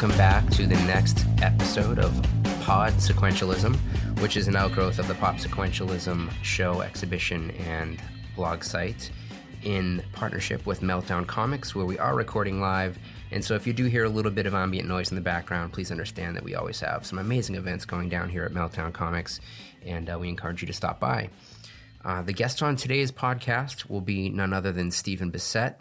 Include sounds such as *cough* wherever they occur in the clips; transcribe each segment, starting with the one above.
welcome back to the next episode of Pod Sequentialism, which is an outgrowth of the Pop Sequentialism show, exhibition, and blog site in partnership with Meltdown Comics, where we are recording live. And so, if you do hear a little bit of ambient noise in the background, please understand that we always have some amazing events going down here at Meltdown Comics, and uh, we encourage you to stop by. Uh, the guest on today's podcast will be none other than Stephen Bissette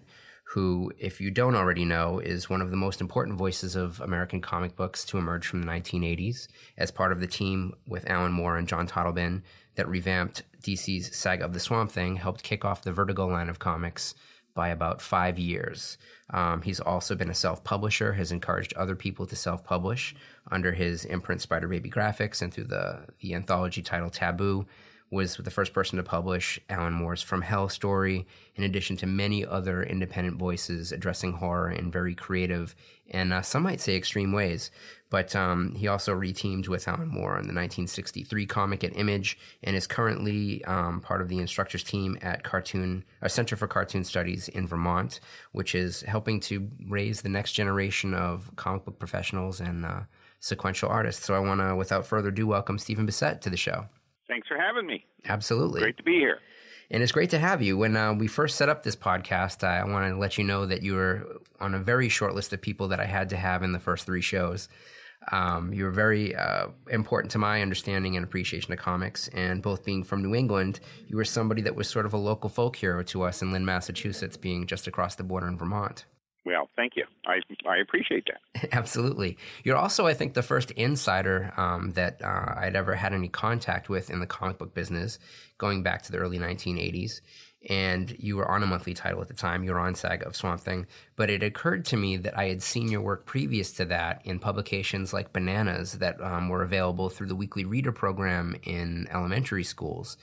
who, if you don't already know, is one of the most important voices of American comic books to emerge from the 1980s as part of the team with Alan Moore and John Totleben that revamped DC's Saga of the Swamp Thing, helped kick off the Vertigo line of comics by about five years. Um, he's also been a self publisher, has encouraged other people to self publish under his imprint Spider Baby Graphics and through the, the anthology title Taboo was the first person to publish Alan Moore's From Hell story, in addition to many other independent voices addressing horror in very creative and uh, some might say extreme ways. But um, he also reteamed with Alan Moore on the 1963 comic at Image and is currently um, part of the instructors team at Cartoon uh, Center for Cartoon Studies in Vermont, which is helping to raise the next generation of comic book professionals and uh, sequential artists. So I want to, without further ado, welcome Stephen Bissette to the show. Thanks for having me. Absolutely. Great to be here. And it's great to have you. When uh, we first set up this podcast, I wanted to let you know that you were on a very short list of people that I had to have in the first three shows. Um, you were very uh, important to my understanding and appreciation of comics. And both being from New England, you were somebody that was sort of a local folk hero to us in Lynn, Massachusetts, being just across the border in Vermont. Well, thank you. I I appreciate that. *laughs* Absolutely. You're also, I think, the first insider um, that uh, I'd ever had any contact with in the comic book business, going back to the early 1980s. And you were on a monthly title at the time. You were on Saga of Swamp Thing. But it occurred to me that I had seen your work previous to that in publications like Bananas that um, were available through the weekly reader program in elementary schools.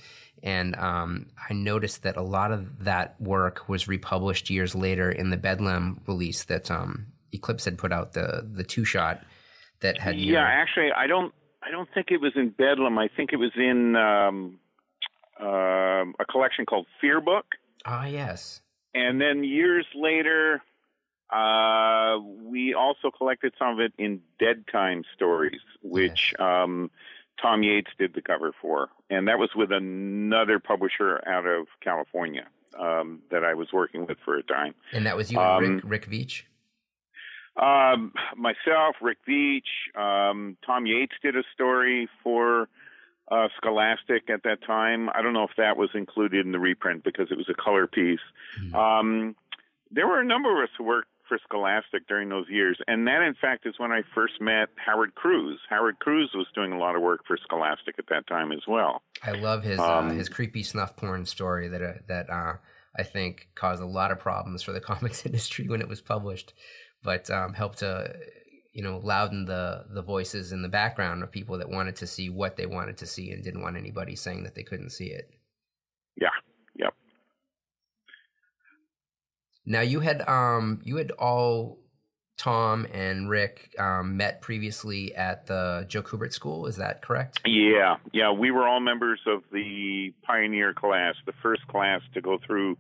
And um, I noticed that a lot of that work was republished years later in the Bedlam release that um, Eclipse had put out the the two shot that had. Yeah, actually, I don't. I don't think it was in Bedlam. I think it was in um, uh, a collection called Fearbook. Ah, yes. And then years later, uh, we also collected some of it in Dead Time Stories, which yes. um, Tom Yeates did the cover for, and that was with another publisher out of California um, that I was working with for a time. And that was you, um, Rick, Rick Veitch. Um, myself, Rick Veitch, um, Tom Yeates did a story for uh, Scholastic at that time. I don't know if that was included in the reprint because it was a color piece. Mm-hmm. there were a number of us who worked for Scholastic during those years. And that, in fact, is when I first met Howard Cruse. Howard Cruse was doing a lot of work for Scholastic at that time as well. I love his uh, um, uh, his creepy snuff porn story that uh, that uh, I think caused a lot of problems for the *laughs* comics industry when it was published, but um, helped to you know louden the the voices in the background of people that wanted to see what they wanted to see and didn't want anybody saying that they couldn't see it. Yeah, yep. Now you had um you had all Tom and Rick um, met previously at the Joe Kubert School. Is that correct? Yeah, yeah. We were all members of the pioneer class, the first class to go through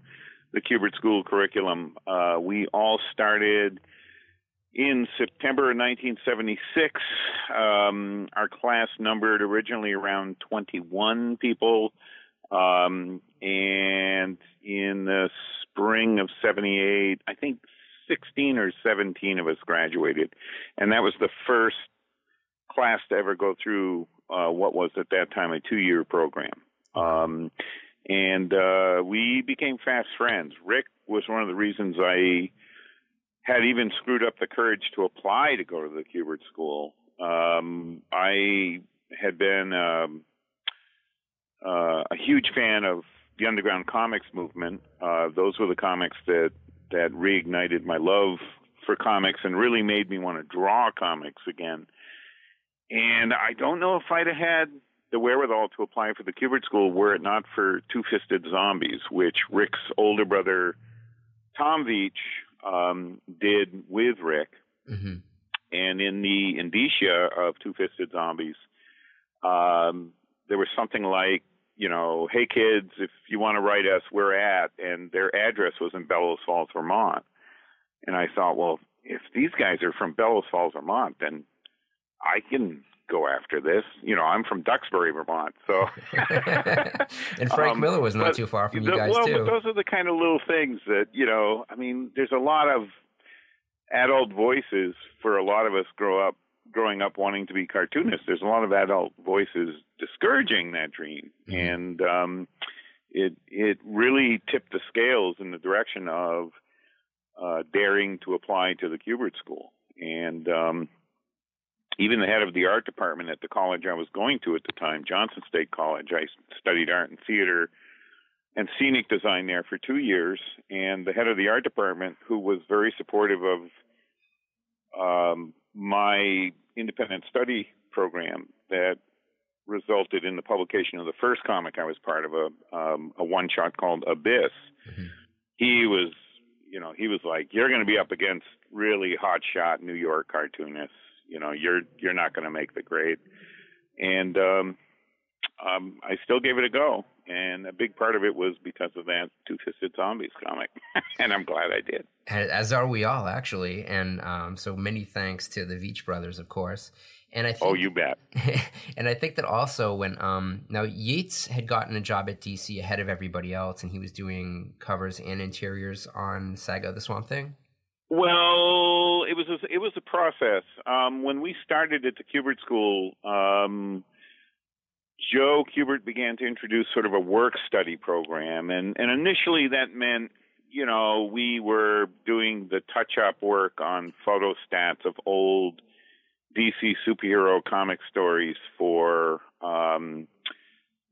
the Kubert School curriculum. Uh, we all started in September of 1976. Um, our class numbered originally around 21 people. Um, and in the spring of 78, I think 16 or 17 of us graduated. And that was the first class to ever go through uh, what was at that time a two year program. Um, and uh, we became fast friends. Rick was one of the reasons I had even screwed up the courage to apply to go to the Kubert School. Um, I had been um, uh, a huge fan of the underground comics movement. Uh, those were the comics that that reignited my love for comics and really made me want to draw comics again. And I don't know if I'd have had the wherewithal to apply for the Kubert School were it not for Two Fisted Zombies, which Rick's older brother Tom Veitch um, did with Rick. Mm-hmm. And in the indicia of Two Fisted Zombies, um, there was something like, you know, hey kids, if you want to write us, we're at, and their address was in Bellows Falls, Vermont. And I thought, well, if these guys are from Bellows Falls, Vermont, then I can go after this. You know, I'm from Duxbury, Vermont, so. *laughs* and Frank um, Miller was not too far from the, you guys well, too. But those are the kind of little things that you know. I mean, there's a lot of adult voices for a lot of us grow up growing up wanting to be cartoonists. There's a lot of adult voices discouraging that dream, mm-hmm. and um, it it really tipped the scales in the direction of uh, daring to apply to the Kubert School, and um, even the head of the art department at the college I was going to at the time, Johnson State College. I studied art and theater and scenic design there for two years, and the head of the art department, who was very supportive of um, my independent study program that resulted in the publication of the first comic I was part of, a um, a one shot called Abyss. Mm-hmm. He was, you know, he was like, "You're going to be up against really hot shot New York cartoonists." you know you're you're not going to make the grade and um um I still gave it a go and a big part of it was because of that two fisted zombies comic *laughs* and I'm glad I did as are we all actually and um so many thanks to the Veitch brothers of course and I think, oh, you bet. *laughs* and I think that also when um, now Yeates had gotten a job at DC ahead of everybody else, and he was doing covers and interiors on Saga the Swamp Thing. Well, it was a, it was a process. Um, when we started at the Kubert School, um, Joe Kubert began to introduce sort of a work study program, and and initially that meant you know we were doing the touch up work on photo stats of old DC superhero comic stories for um,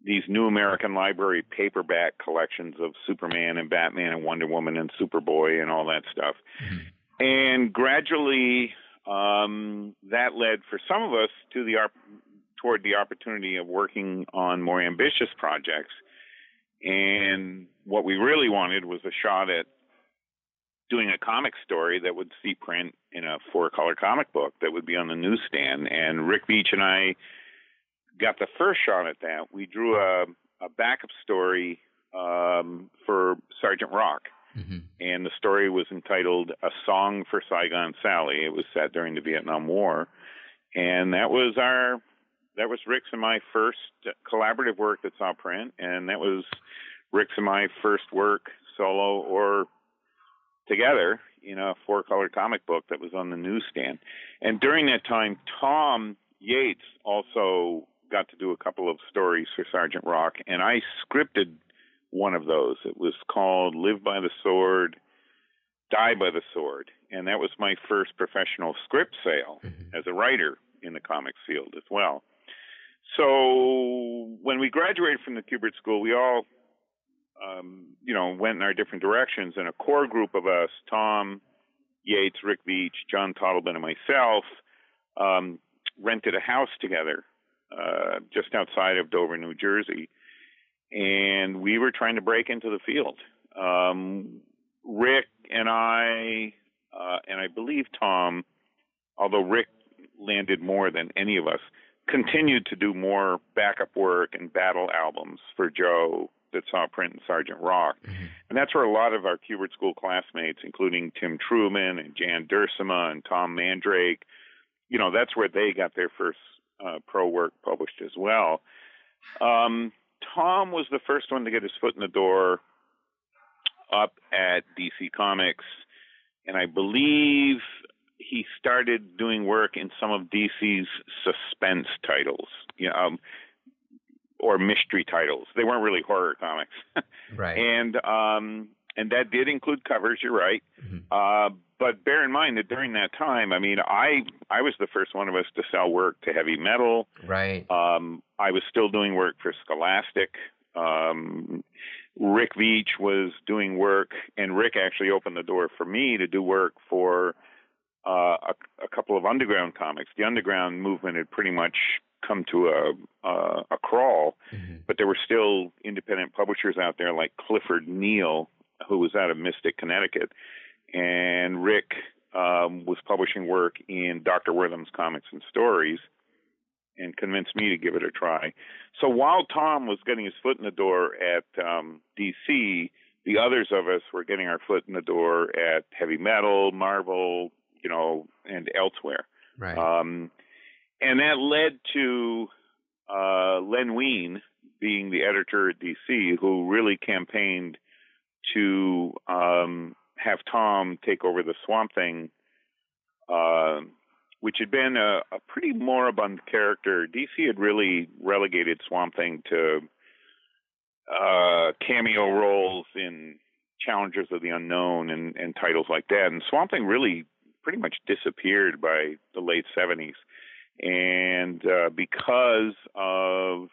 these new American Library paperback collections of Superman and Batman and Wonder Woman and Superboy and all that stuff. Mm-hmm. And gradually, um, that led for some of us to the toward the opportunity of working on more ambitious projects. And what we really wanted was a shot at doing a comic story that would see print in a four color comic book that would be on the newsstand. And Rick Veitch and I got the first shot at that, we drew a, a backup story um, for Sergeant Rock. Mm-hmm. And the story was entitled A Song for Saigon Sally. It was set during the Vietnam War. And that was our, that was Rick's and my first collaborative work that saw print. And that was Rick's and my first work solo or together in a four color comic book that was on the newsstand. And during that time, Tom Yeates also got to do a couple of stories for Sergeant Rock, and I scripted one of those. It was called Live by the Sword, Die by the Sword, and that was my first professional script sale mm-hmm. as a writer in the comics field as well. So when we graduated from the Kubert School, we all, um, you know, went in our different directions, and a core group of us, Tom Yeates, Rick Veitch, John Totleben, and myself, um, rented a house together uh, just outside of Dover, New Jersey, and we were trying to break into the field. Um, Rick and I, uh, and I believe Tom, although Rick landed more than any of us, continued to do more backup work and battle albums for Joe that saw print in Sergeant Rock. Mm-hmm. And that's where a lot of our Kubert School classmates, including Tim Truman and Jan Duursema and Tom Mandrake, you know, that's where they got their first uh, pro work published as well. Um, Tom was the first one to get his foot in the door up at DC Comics, and I believe he started doing work in some of DC's suspense titles, you know, um, or mystery titles. They weren't really horror comics, *laughs* right? And um, and that did include covers. You're right, mm-hmm. uh, but bear in mind that during that time, I mean, I I was the first one of us to sell work to heavy metal. Right. Um, I was still doing work for Scholastic. Um, Rick Veitch was doing work, and Rick actually opened the door for me to do work for uh, a, a couple of underground comics. The underground movement had pretty much come to a uh, a crawl, mm-hmm. but there were still independent publishers out there like Clifford Neal, who was out of Mystic, Connecticut, and Rick um, was publishing work in Dr. Wertham's Comics and Stories, and convinced me to give it a try. So while Tom was getting his foot in the door at um, DC, the others of us were getting our foot in the door at heavy metal, Marvel, you know, and elsewhere. Right. Um, and that led to uh, Len Wein being the editor at DC, who really campaigned to um, have Tom take over the Swamp Thing, uh, which had been a, a, pretty moribund character. DC had really relegated Swamp Thing to uh, cameo roles in Challengers of the Unknown and, and titles like that, and Swamp Thing really pretty much disappeared by the late 70s. And uh, because of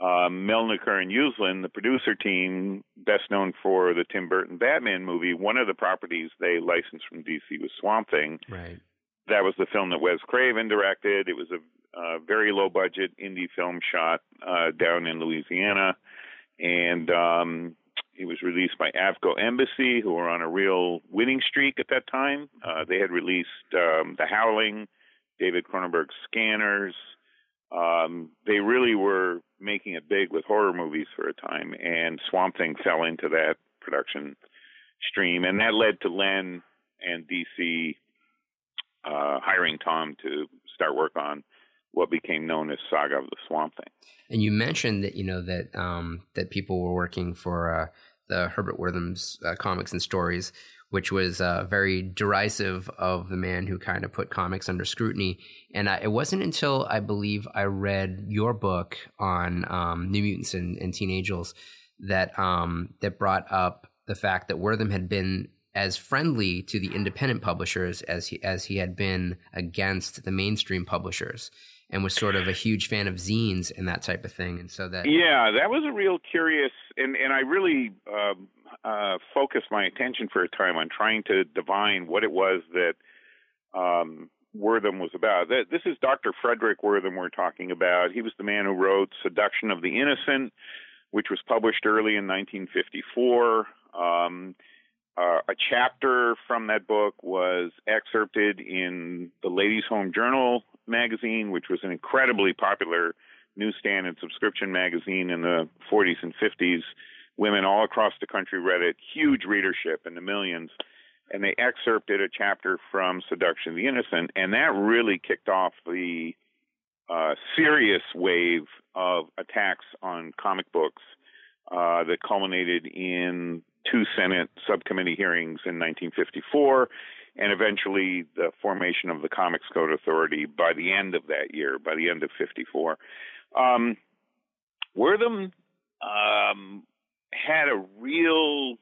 uh, Melniker and Uslan, the producer team, best known for the Tim Burton Batman movie, one of the properties they licensed from DC was Swamp Thing. Right. That was the film that Wes Craven directed. It was a, a very low budget indie film shot uh, down in Louisiana. And um, it was released by Avco Embassy, who were on a real winning streak at that time. Uh, they had released um, The Howling, David Cronenberg's Scanners. Um, they really were making it big with horror movies for a time, and Swamp Thing fell into that production stream, and that led to Len and DC uh, hiring Tom to start work on what became known as Saga of the Swamp Thing. And you mentioned that you know that um, that people were working for uh, the Herbert Wertham's uh, comics and stories, which was uh, very derisive of the man who kind of put comics under scrutiny. And I, it wasn't until I believe I read your book on um, New Mutants and, and Teen Angels that um, that brought up the fact that Wertham had been as friendly to the independent publishers as he as he had been against the mainstream publishers and was sort of a huge fan of zines and that type of thing. And so that yeah, that was a real curious, and and I really um, uh, focused my attention for a time on trying to divine what it was that um, Wertham was about. This is Dr. Frederic Wertham we're talking about. He was the man who wrote Seduction of the Innocent, which was published early in 1954. Um, uh, a chapter from that book was excerpted in the Ladies' Home Journal magazine, which was an incredibly popular newsstand and subscription magazine in the 40s and 50s. Women all across the country read it, huge readership in the millions. And they excerpted a chapter from Seduction of the Innocent, and that really kicked off the uh, serious wave of attacks on comic books uh, that culminated in two Senate subcommittee hearings in 1954 and eventually the formation of the Comics Code Authority by the end of that year, by the end of 54. Um, um, had a real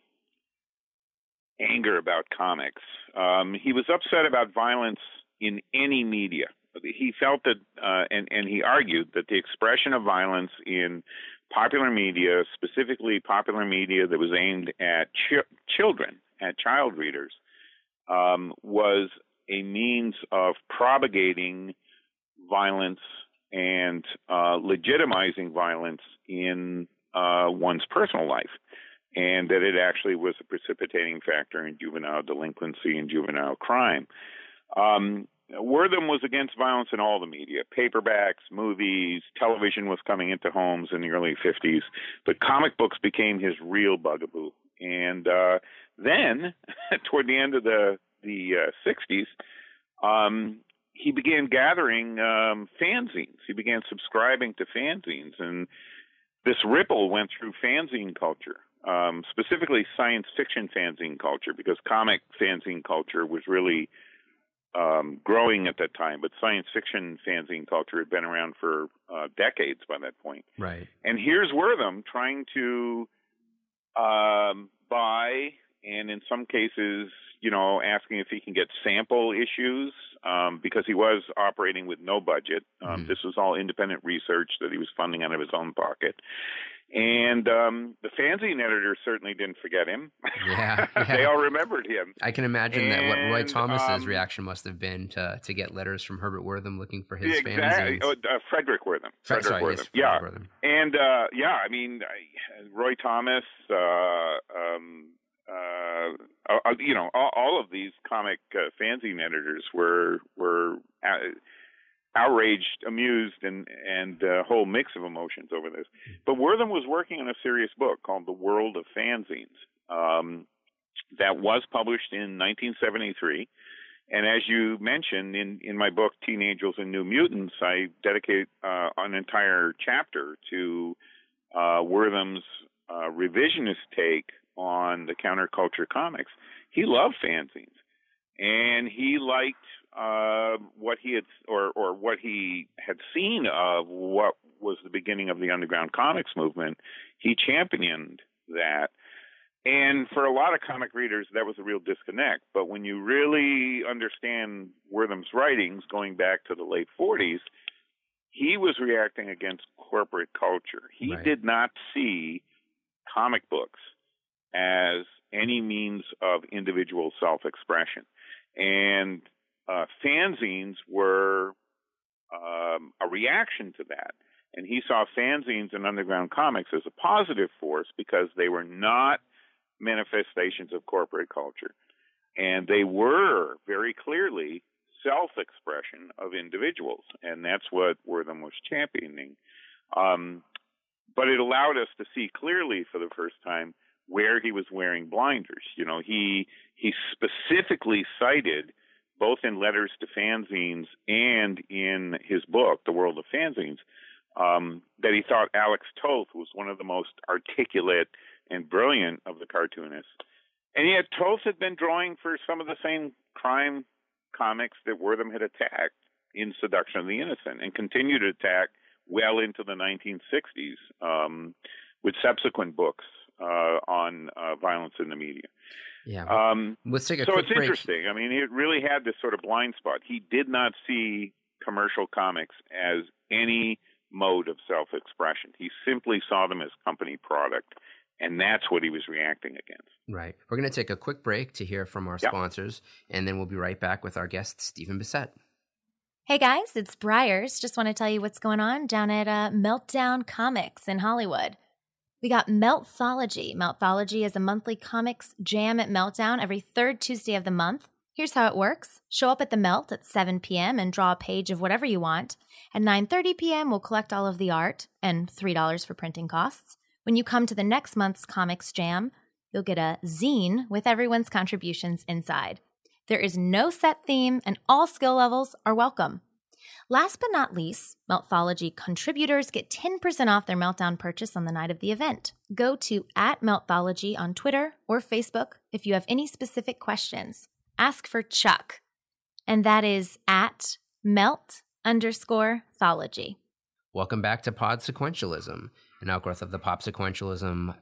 anger about comics. Um, he was upset about violence in any media. He felt that, uh, and, and he argued that the expression of violence in popular media, specifically popular media that was aimed at ch- children, at child readers, um, was a means of propagating violence and uh, legitimizing violence in uh, one's personal life, and that it actually was a precipitating factor in juvenile delinquency and juvenile crime. Um, Wertham was against violence in all the media paperbacks, movies, television was coming into homes in the early 50s, but comic books became his real bugaboo. And uh, then, *laughs* toward the end of the the uh, 60s, um, he began gathering um, fanzines. He began subscribing to fanzines, and this ripple went through fanzine culture, um, specifically science fiction fanzine culture, because comic fanzine culture was really um, growing at that time. But science fiction fanzine culture had been around for uh, decades by that point. Right. And here's Wertham trying to um, buy and in some cases, you know, asking if he can get sample issues um, because he was operating with no budget. Um, mm This was all independent research that he was funding out of his own pocket. And um, the fanzine editor certainly didn't forget him. Yeah, *laughs* yeah. they all remembered him. I can imagine and, that what Roy Thomas's um, reaction must have been to to get letters from Herbert Wertham looking for his exactly. fanzines. Oh, uh, Frederic Wertham. Frederic Sorry, Wertham. Yes, yeah, Wertham. and uh, yeah, I mean, Roy Thomas. Uh, um, uh, uh, you know, all, all, of these comic uh, fanzine editors were were uh, outraged, amused, and and a whole mix of emotions over this. But Wertham was working on a serious book called The World of Fanzines um, that was published in 1973. And as you mentioned in, in my book, Teen Angels and New Mutants, I dedicate uh, an entire chapter to uh, Wertham's uh, revisionist take on the counterculture comics. He loved fanzines, and he liked uh, what he had or or what he had seen of what was the beginning of the underground comics movement. He championed that. And for a lot of comic readers, that was a real disconnect. But when you really understand Wertham's writings going back to the late 40s, he was reacting against corporate culture. He right. did not see comic books as any means of individual self expression. And uh, fanzines were um, a reaction to that. And he saw fanzines and underground comics as a positive force because they were not manifestations of corporate culture. And they were very clearly self expression of individuals. And that's what Wertham was championing. Um, but it allowed us to see clearly for the first time where he was wearing blinders. You know, he he specifically cited both in letters to fanzines and in his book, The World of Fanzines, um, that he thought Alex Toth was one of the most articulate and brilliant of the cartoonists. And yet Toth had been drawing for some of the same crime comics that Wertham had attacked in Seduction of the Innocent and continued to attack well into the 1960s um, with subsequent books on uh, violence in the media. Yeah. Um, let's take a so it's break. interesting. I mean, he really had this sort of blind spot. He did not see commercial comics as any mode of self-expression. He simply saw them as company product. And that's what he was reacting against. Right. We're going to take a quick break to hear from our yep. sponsors, and then we'll be right back with our guest, Stephen Bissette. Hey guys, it's Briars. Just want to tell you what's going on down at uh, Meltdown Comics in Hollywood. We got Meltthology. Meltthology is a monthly comics jam at Meltdown every third Tuesday of the month. Here's how it works. Show up at the Melt at 7 p.m. and draw a page of whatever you want. At 9:30 p.m., we'll collect all of the art and $3 for printing costs. When you come to the next month's comics jam, you'll get a zine with everyone's contributions inside. There is no set theme and all skill levels are welcome. Last but not least, Meltthology contributors get 10% off their Meltdown purchase on the night of the event. Go to at Meltthology on Twitter or Facebook if you have any specific questions. Ask for Chuck, and that is at melt underscore thology. Welcome back to Pod Sequentialism, an outgrowth of the Pop Sequentialism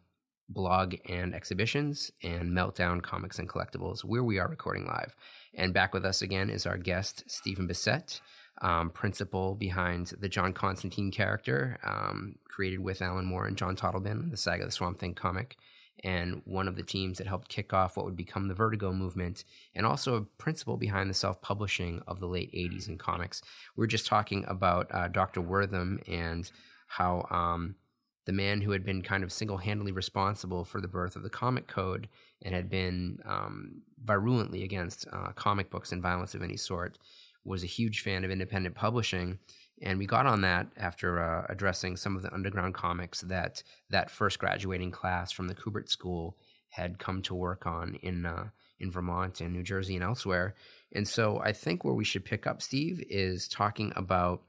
blog and exhibitions and Meltdown Comics and Collectibles, where we are recording live. And back with us again is our guest, Stephen Bissette um, principle behind the John Constantine character, um, created with Alan Moore and John Totleben, the Saga of the Swamp Thing comic, and one of the teams that helped kick off what would become the Vertigo movement, and also a principle behind the self publishing of the late 80s in comics. We are just talking about uh, Dr. Wertham and how. Um, the man who had been kind of single handedly responsible for the birth of the comic code and had been um, virulently against uh, comic books and violence of any sort was a huge fan of independent publishing, and we got on that after uh, addressing some of the underground comics that that first graduating class from the Kubert School had come to work on in uh, in Vermont and New Jersey and elsewhere. And so I think where we should pick up, Steve, is talking about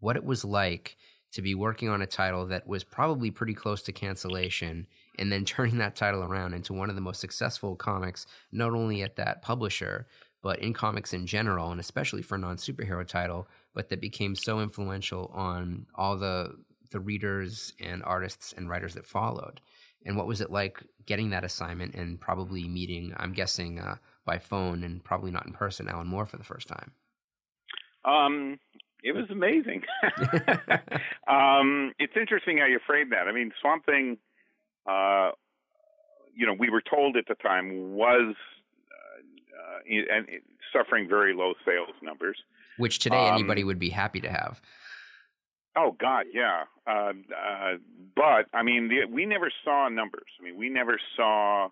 what it was like to be working on a title that was probably pretty close to cancellation and then *laughs* turning that title around into one of the most successful comics, not only at that publisher, but in comics in general, and especially for a non superhero title, but that became so influential on all the the readers and artists and writers that followed. And what was it like getting that assignment and probably meeting, I'm guessing, uh, by phone and probably not in person, Alan Moore for the first time? Um, it was amazing. *laughs* um, it's interesting how you frame that. I mean, Swamp Thing, uh, you know, we were told at the time was uh, uh, and suffering very low sales numbers. Which today um, anybody would be happy to have. Oh God, yeah. Uh, uh, but I mean, the, we never saw numbers. I mean, we never saw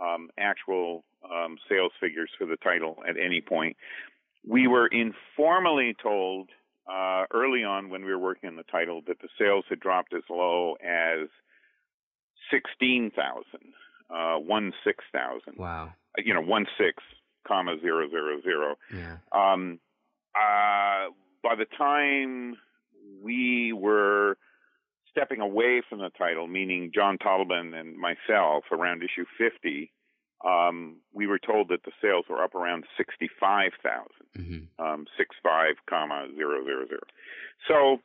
um, actual um, sales figures for the title at any point. We were informally told uh, early on when we were working on the title that the sales had dropped as low as sixteen thousand, uh, one six thousand. Wow. Uh, you know, one six comma zero zero zero. Yeah. Um, uh, by the time we were stepping away from the title, meaning John Totleben and myself, around issue 50, um, we were told that the sales were up around 65,000, mm-hmm. um, 65, comma, zero, zero, zero. So,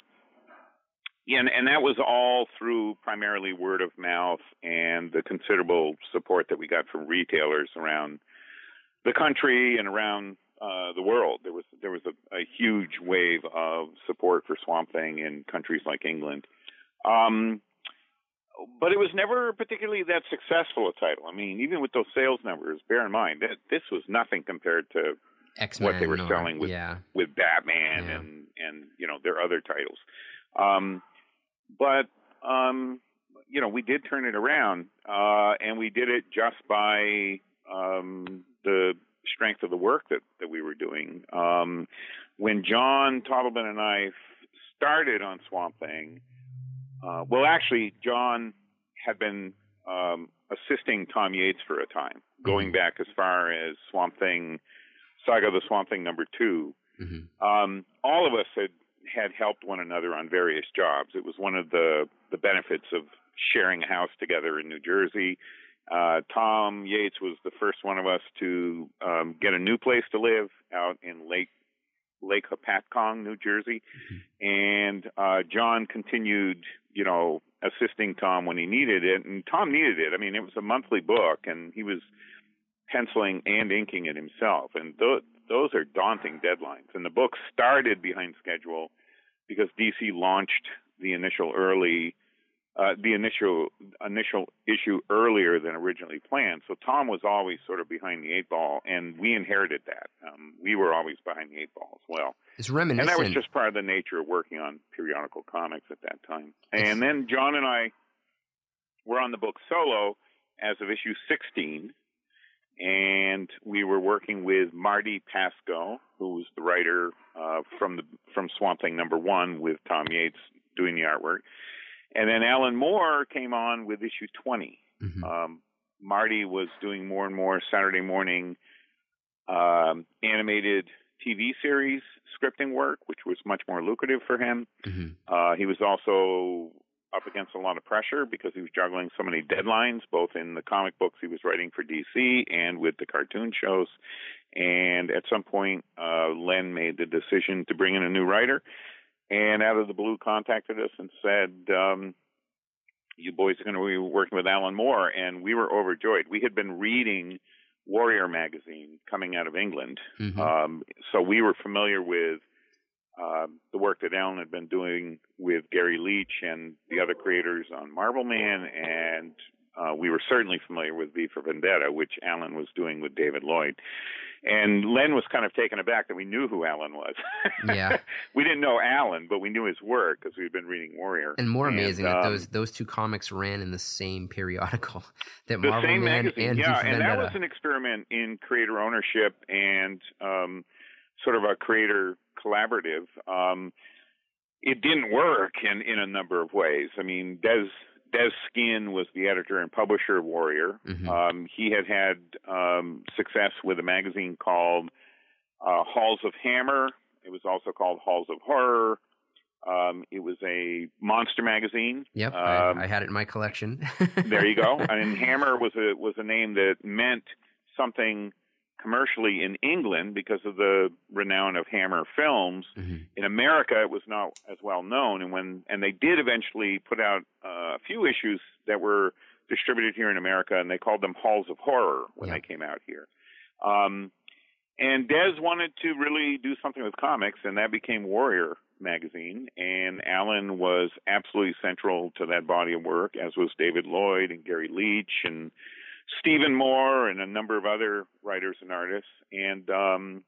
yeah, and, and that was all through primarily word of mouth and the considerable support that we got from retailers around the country and around uh, the world. There was there was a, a, huge wave of support for Swamp Thing in countries like England. Um, but it was never particularly that successful a title. I mean, even with those sales numbers, bear in mind that this was nothing compared to X-Men what they were or, selling with yeah. with Batman yeah. and and you know their other titles. Um, but um, you know, we did turn it around, uh, and we did it just by um, the strength of the work that, that we were doing. Um, when John Totleben and I started on Swamp Thing, uh, well, actually, John had been um, assisting Tom Yeates for a time, going back as far as Swamp Thing, Saga of the Swamp Thing number 2 mm-hmm. um, all of us had had helped one another on various jobs. It was one of the the benefits of sharing a house together in New Jersey. Uh, Tom Yeates was the first one of us to um, get a new place to live out in Lake Lake Hopatcong, New Jersey, mm-hmm. and uh, John continued, you know, assisting Tom when he needed it, and Tom needed it. I mean, it was a monthly book, and he was penciling and inking it himself, and th- those are daunting deadlines. And the book started behind schedule because DC launched the initial early uh, the initial initial issue earlier than originally planned. So Tom was always sort of behind the eight ball, and we inherited that. Um, we were always behind the eight ball as well. It's reminiscent, and that was just part of the nature of working on periodical comics at that time. And then John and I were on the book solo as of issue 16, and we were working with Marty Pasko, who was the writer uh, from the from Swamp Thing number one, with Tom Yeates doing the artwork and then Alan Moore came on with issue 20. Mm-hmm. Um, Marty was doing more and more Saturday morning um, animated TV series scripting work, which was much more lucrative for him. Mm-hmm. Uh, he was also up against a lot of pressure because he was juggling so many deadlines, both in the comic books he was writing for DC and with the cartoon shows. And at some point, uh, Len made the decision to bring in a new writer and out of the blue contacted us and said, um, "You boys are going to be working with Alan Moore," and we were overjoyed. We had been reading Warrior magazine coming out of England, mm-hmm. um, so we were familiar with uh, the work that Alan had been doing with Garry Leach and the other creators on Marvel Man, and uh, we were certainly familiar with V for Vendetta, which Alan was doing with David Lloyd. And Len was kind of taken aback that we knew who Alan was. *laughs* yeah, we didn't know Alan, but we knew his work because we had been reading Warrior. And more amazing and, um, that those those two comics ran in the same periodical *laughs* that Marvel same Man magazine, and yeah, v and that was an experiment in creator ownership and um, sort of a creator collaborative. Um, it didn't work in in a number of ways. I mean, Des Dez Skinn was the editor and publisher of Warrior. Mm-hmm. Um, he had had um, success with a magazine called uh, Halls of Hammer. It was also called Halls of Horror. Um, it was a monster magazine. Yep, um, I, I, had it in my collection. there you go. I *laughs* And Hammer was a was a name that meant something commercially in England because of the renown of Hammer Films. Mm-hmm. In America, it was not as well known, and when and they did eventually put out uh, a few issues that were distributed here in America, and they called them Halls of Horror when Yeah. they came out here. Um, and Dez wanted to really do something with comics, and that became Warrior magazine. And Alan was absolutely central to that body of work, as was David Lloyd and Garry Leach and Stephen Moore and a number of other writers and artists. And um,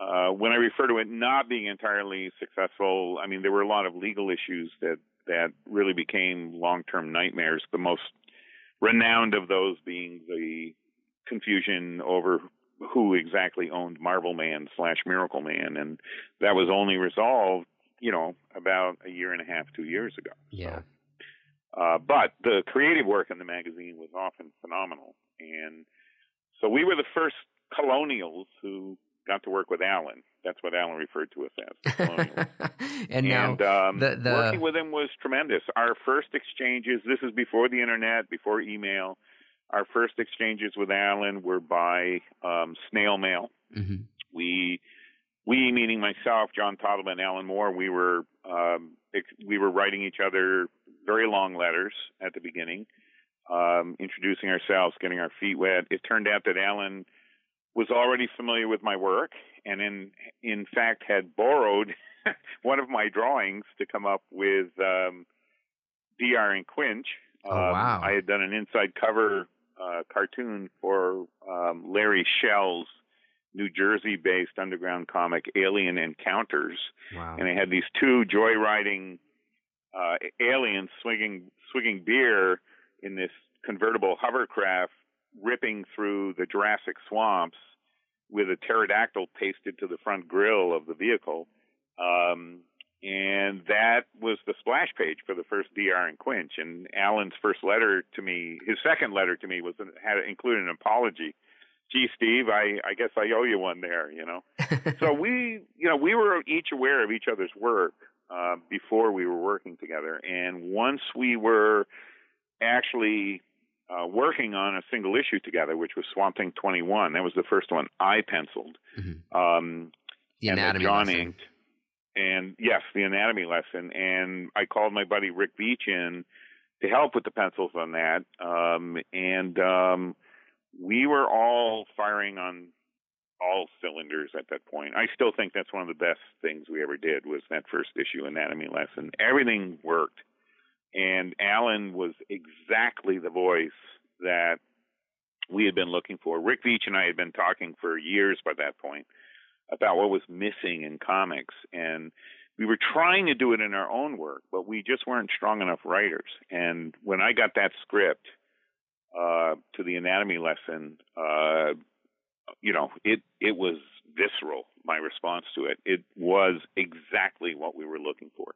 uh, when I refer to it not being entirely successful, I mean there were a lot of legal issues that that really became long-term nightmares. The most renowned of those being the confusion over who exactly owned Marvel Man slash Miracle Man, and that was only resolved, you know, about a year and a half, two years ago. Yeah. Uh, but the creative work in the magazine was often phenomenal, and so we were the first colonials who got to work with Alan. That's what Alan referred to us as. colonials. *laughs* and now and um, the- the- working with him was tremendous. Our first exchanges, this is before the internet, before email. Our first exchanges with Alan were by um, snail mail. Mhm. We, we meaning myself, John Totleben, Alan Moore, we were um, ex- we were writing each other very long letters at the beginning, um, introducing ourselves, getting our feet wet. It turned out that Alan was already familiar with my work, and in in fact had borrowed *laughs* one of my drawings to come up with um, D.R. and Quinch. Oh, Um, wow. I had done an inside cover uh, cartoon for um, Larry Shell's New Jersey-based underground comic Alien Encounters, wow. and I had these two joyriding uh, aliens swinging swigging beer in this convertible hovercraft, ripping through the Jurassic swamps with a pterodactyl pasted to the front grill of the vehicle. Um, and that was the splash page for the first DR and Quinch. And Alan's first letter to me, his second letter to me, was had included an apology. Gee, Steve, I, I guess I owe you one there. You know *laughs* so we, you know, we were each aware of each other's work uh, before we were working together, and once we were actually uh, working on a single issue together, which was Swamp Thing 21, that was the first one I penciled, Mhm. um, the and anatomy John lesson. inked, and yes, the anatomy lesson, and I called my buddy Rick Veitch in to help with the pencils on that, um, and um, we were all firing on all cylinders at that point. I still think that's one of the best things we ever did was that first issue anatomy lesson. Everything worked. And Alan was exactly the voice that we had been looking for. Rick Veitch and I had been talking for years by that point about what was missing in comics and we were trying to do it in our own work, but we just weren't strong enough writers. And when I got that script uh, to the anatomy lesson, uh, you know, it it was visceral. My response to it, it was exactly what we were looking for,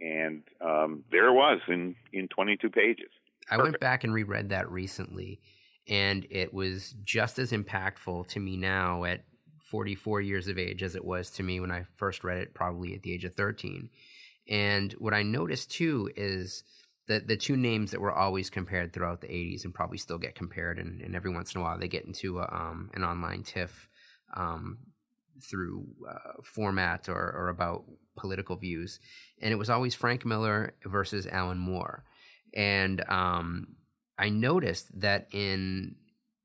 and um, there it was in in 22 pages. I went back and reread that recently, and it was just as impactful to me now at 44 years of age as it was to me when I first read it, probably at the age of 13. And what I noticed too is that the two names that were always compared throughout the 80s and probably still get compared, and, and every once in a while they get into a, um, an online tiff um, through uh, format or, or about political views. And it was always Frank Miller versus Alan Moore and um, I noticed that in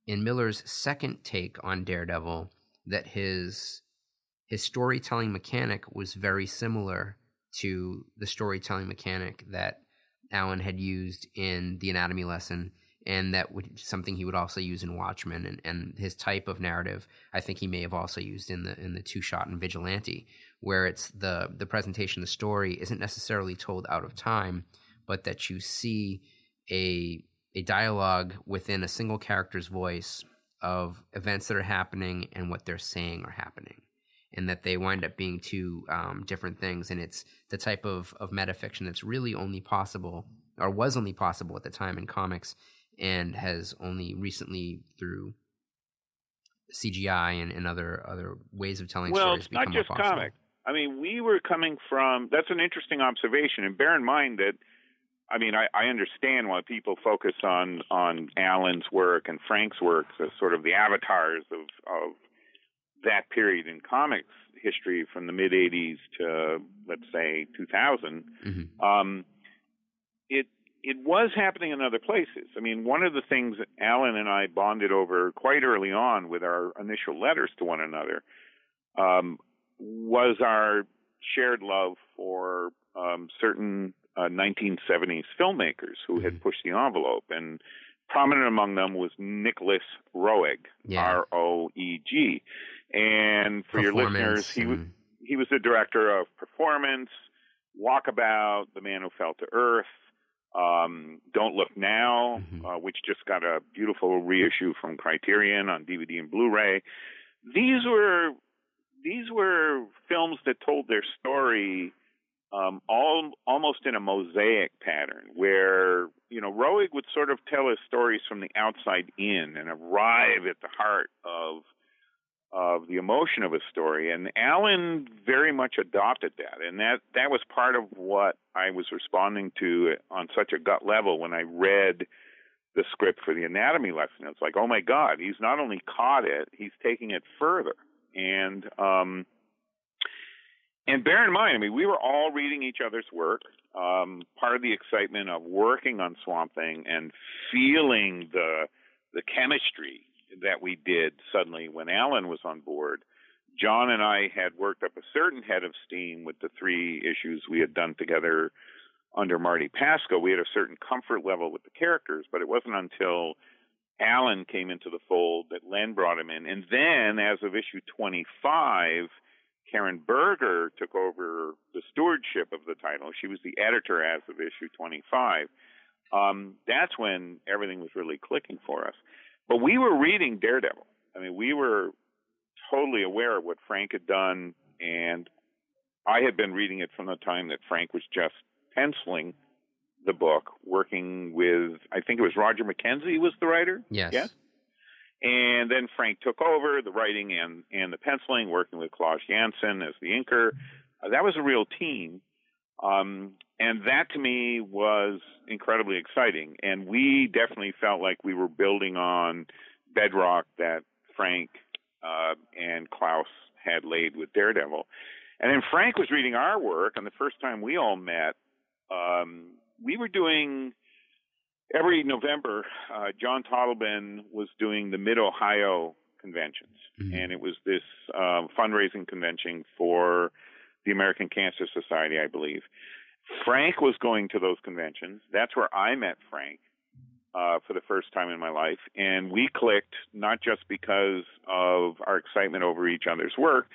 in Miller's second take on Daredevil, that his his storytelling mechanic was very similar to the storytelling mechanic that Alan had used in the anatomy lesson, and that would something he would also use in Watchmen, and, and his type of narrative. I think he may have also used in the in the two shot and Vigilante, where it's the the presentation the story isn't necessarily told out of time, but that you see a a dialogue within a single character's voice of events that are happening and what they're saying are happening and that they wind up being two um, different things and it's the type of, of metafiction that's really only possible or was only possible at the time in comics and has only recently through CGI and, and other other ways of telling well, stories it's not just comic. I mean, we were coming from. That's an interesting observation, and bear in mind that. I mean, I, I understand why people focus on on Alan's work and Frank's work as sort of the avatars of of that period in comics history from the mid '80s to let's say 2000. Mhm. Um, it it was happening in other places. I mean, one of the things that Alan and I bonded over quite early on with our initial letters to one another um, was our shared love for um, certain uh, 1970s filmmakers who had mm-hmm. pushed the envelope. And prominent among them was Nicholas Roeg, yeah. R O E G. And for your listeners, he was he was the director of Performance, Walkabout, The Man Who Fell to Earth, um, Don't Look Now, mm-hmm. uh, which just got a beautiful reissue from Criterion on DVD and Blu-ray. These were these were films that told their story um, all almost in a mosaic pattern, where you know Roeg would sort of tell his stories from the outside in and arrive at the heart of of the emotion of a story. And Alan very much adopted that, and that that was part of what I was responding to on such a gut level when I read the script for the anatomy lesson. It's like, oh my God, he's not only caught it, he's taking it further. And um, and bear in mind, I mean, we were all reading each other's work. Um, part of the excitement of working on Swamp Thing and feeling the the chemistry that we did suddenly when Alan was on board. John and I had worked up a certain head of steam with the three issues we had done together under Marty Pasko. We had a certain comfort level with the characters, but it wasn't until Alan came into the fold that Len brought him in. And then, as of issue 25, Karen Berger took over the stewardship of the title. She was the editor as of issue 25. Um, that's when everything was really clicking for us. But we were reading Daredevil. I mean, we were totally aware of what Frank had done, and I had been reading it from the time that Frank was just penciling the book, working with I think it was Roger McKenzie was the writer. Yes. Yes. And then Frank took over the writing and and the penciling, working with Klaus Janson as the inker. Uh, that was a real team. Um, and that to me was incredibly exciting. And we definitely felt like we were building on bedrock that Frank uh, and Klaus had laid with Daredevil. And then Frank was reading our work, and the first time we all met, um, we were doing every November. Uh, John Totleben was doing the Mid Ohio conventions, mm-hmm. and it was this uh, fundraising convention for the American Cancer Society, I believe. Frank was going to those conventions. That's where I met Frank uh, for the first time in my life, and we clicked not just because of our excitement over each other's work.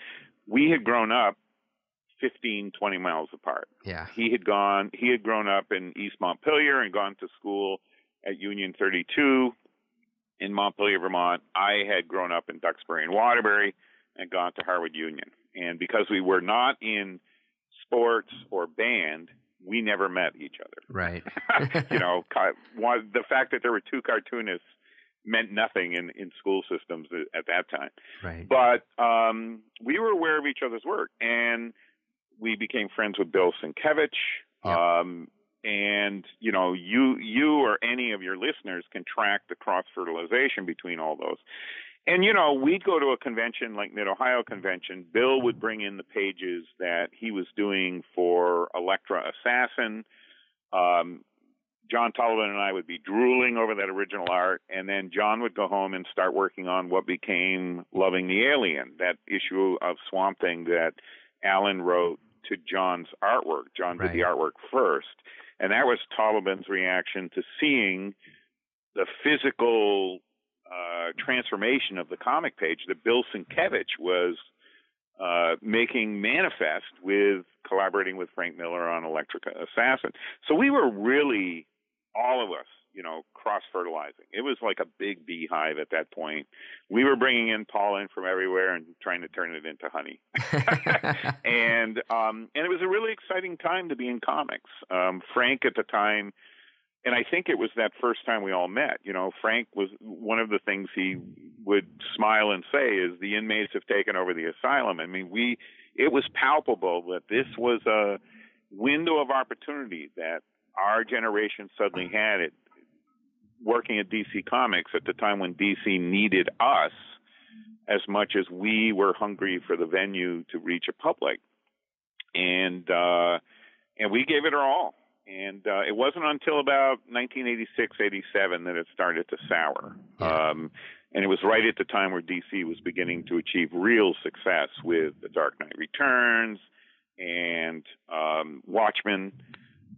We had grown up 15, 20 miles apart. Yeah. He had gone, he had grown up in East Montpelier and gone to school at Union 32 in Montpelier, Vermont. I had grown up in Duxbury and Waterbury and gone to Harwood Union. And because we were not in sports or band, we never met each other. Right. *laughs* you know, the fact that there were two cartoonists meant nothing in, in school systems at that time. Right. But um, we were aware of each other's work, and we became friends with Bill Sienkiewicz. Yep. Um, and you know, you you or any of your listeners can track the cross fertilization between all those. And you know, we'd go to a convention like Mid Ohio Convention. Bill would bring in the pages that he was doing for Elektra Assassin. Um, John Totleben and I would be drooling over that original art, and then John would go home and start working on what became Loving the Alien, that issue of Swamp Thing that Alan wrote to John's artwork. John right. did the artwork first, and that was Totleben's reaction to seeing the physical uh, transformation of the comic page that Bill Sienkiewicz was uh, making manifest with collaborating with Frank Miller on Elektra Assassin. So we were really all of us, you know, cross fertilizing. It was like a big beehive at that point. We were bringing in pollen from everywhere and trying to turn it into honey. *laughs* and um, and it was a really exciting time to be in comics. Um, Frank at the time and I think it was that first time we all met. You know, Frank was one of the things he would smile and say is the inmates have taken over the asylum. I mean, we it was palpable that this was a window of opportunity that our generation suddenly had it working at DC Comics at the time when DC needed us as much as we were hungry for the venue to reach a public. And uh and we gave it our all And uh, it wasn't until about 1986, 87 that it started to sour. Um, and it was right at the time where DC was beginning to achieve real success with The Dark Knight Returns and um, Watchmen.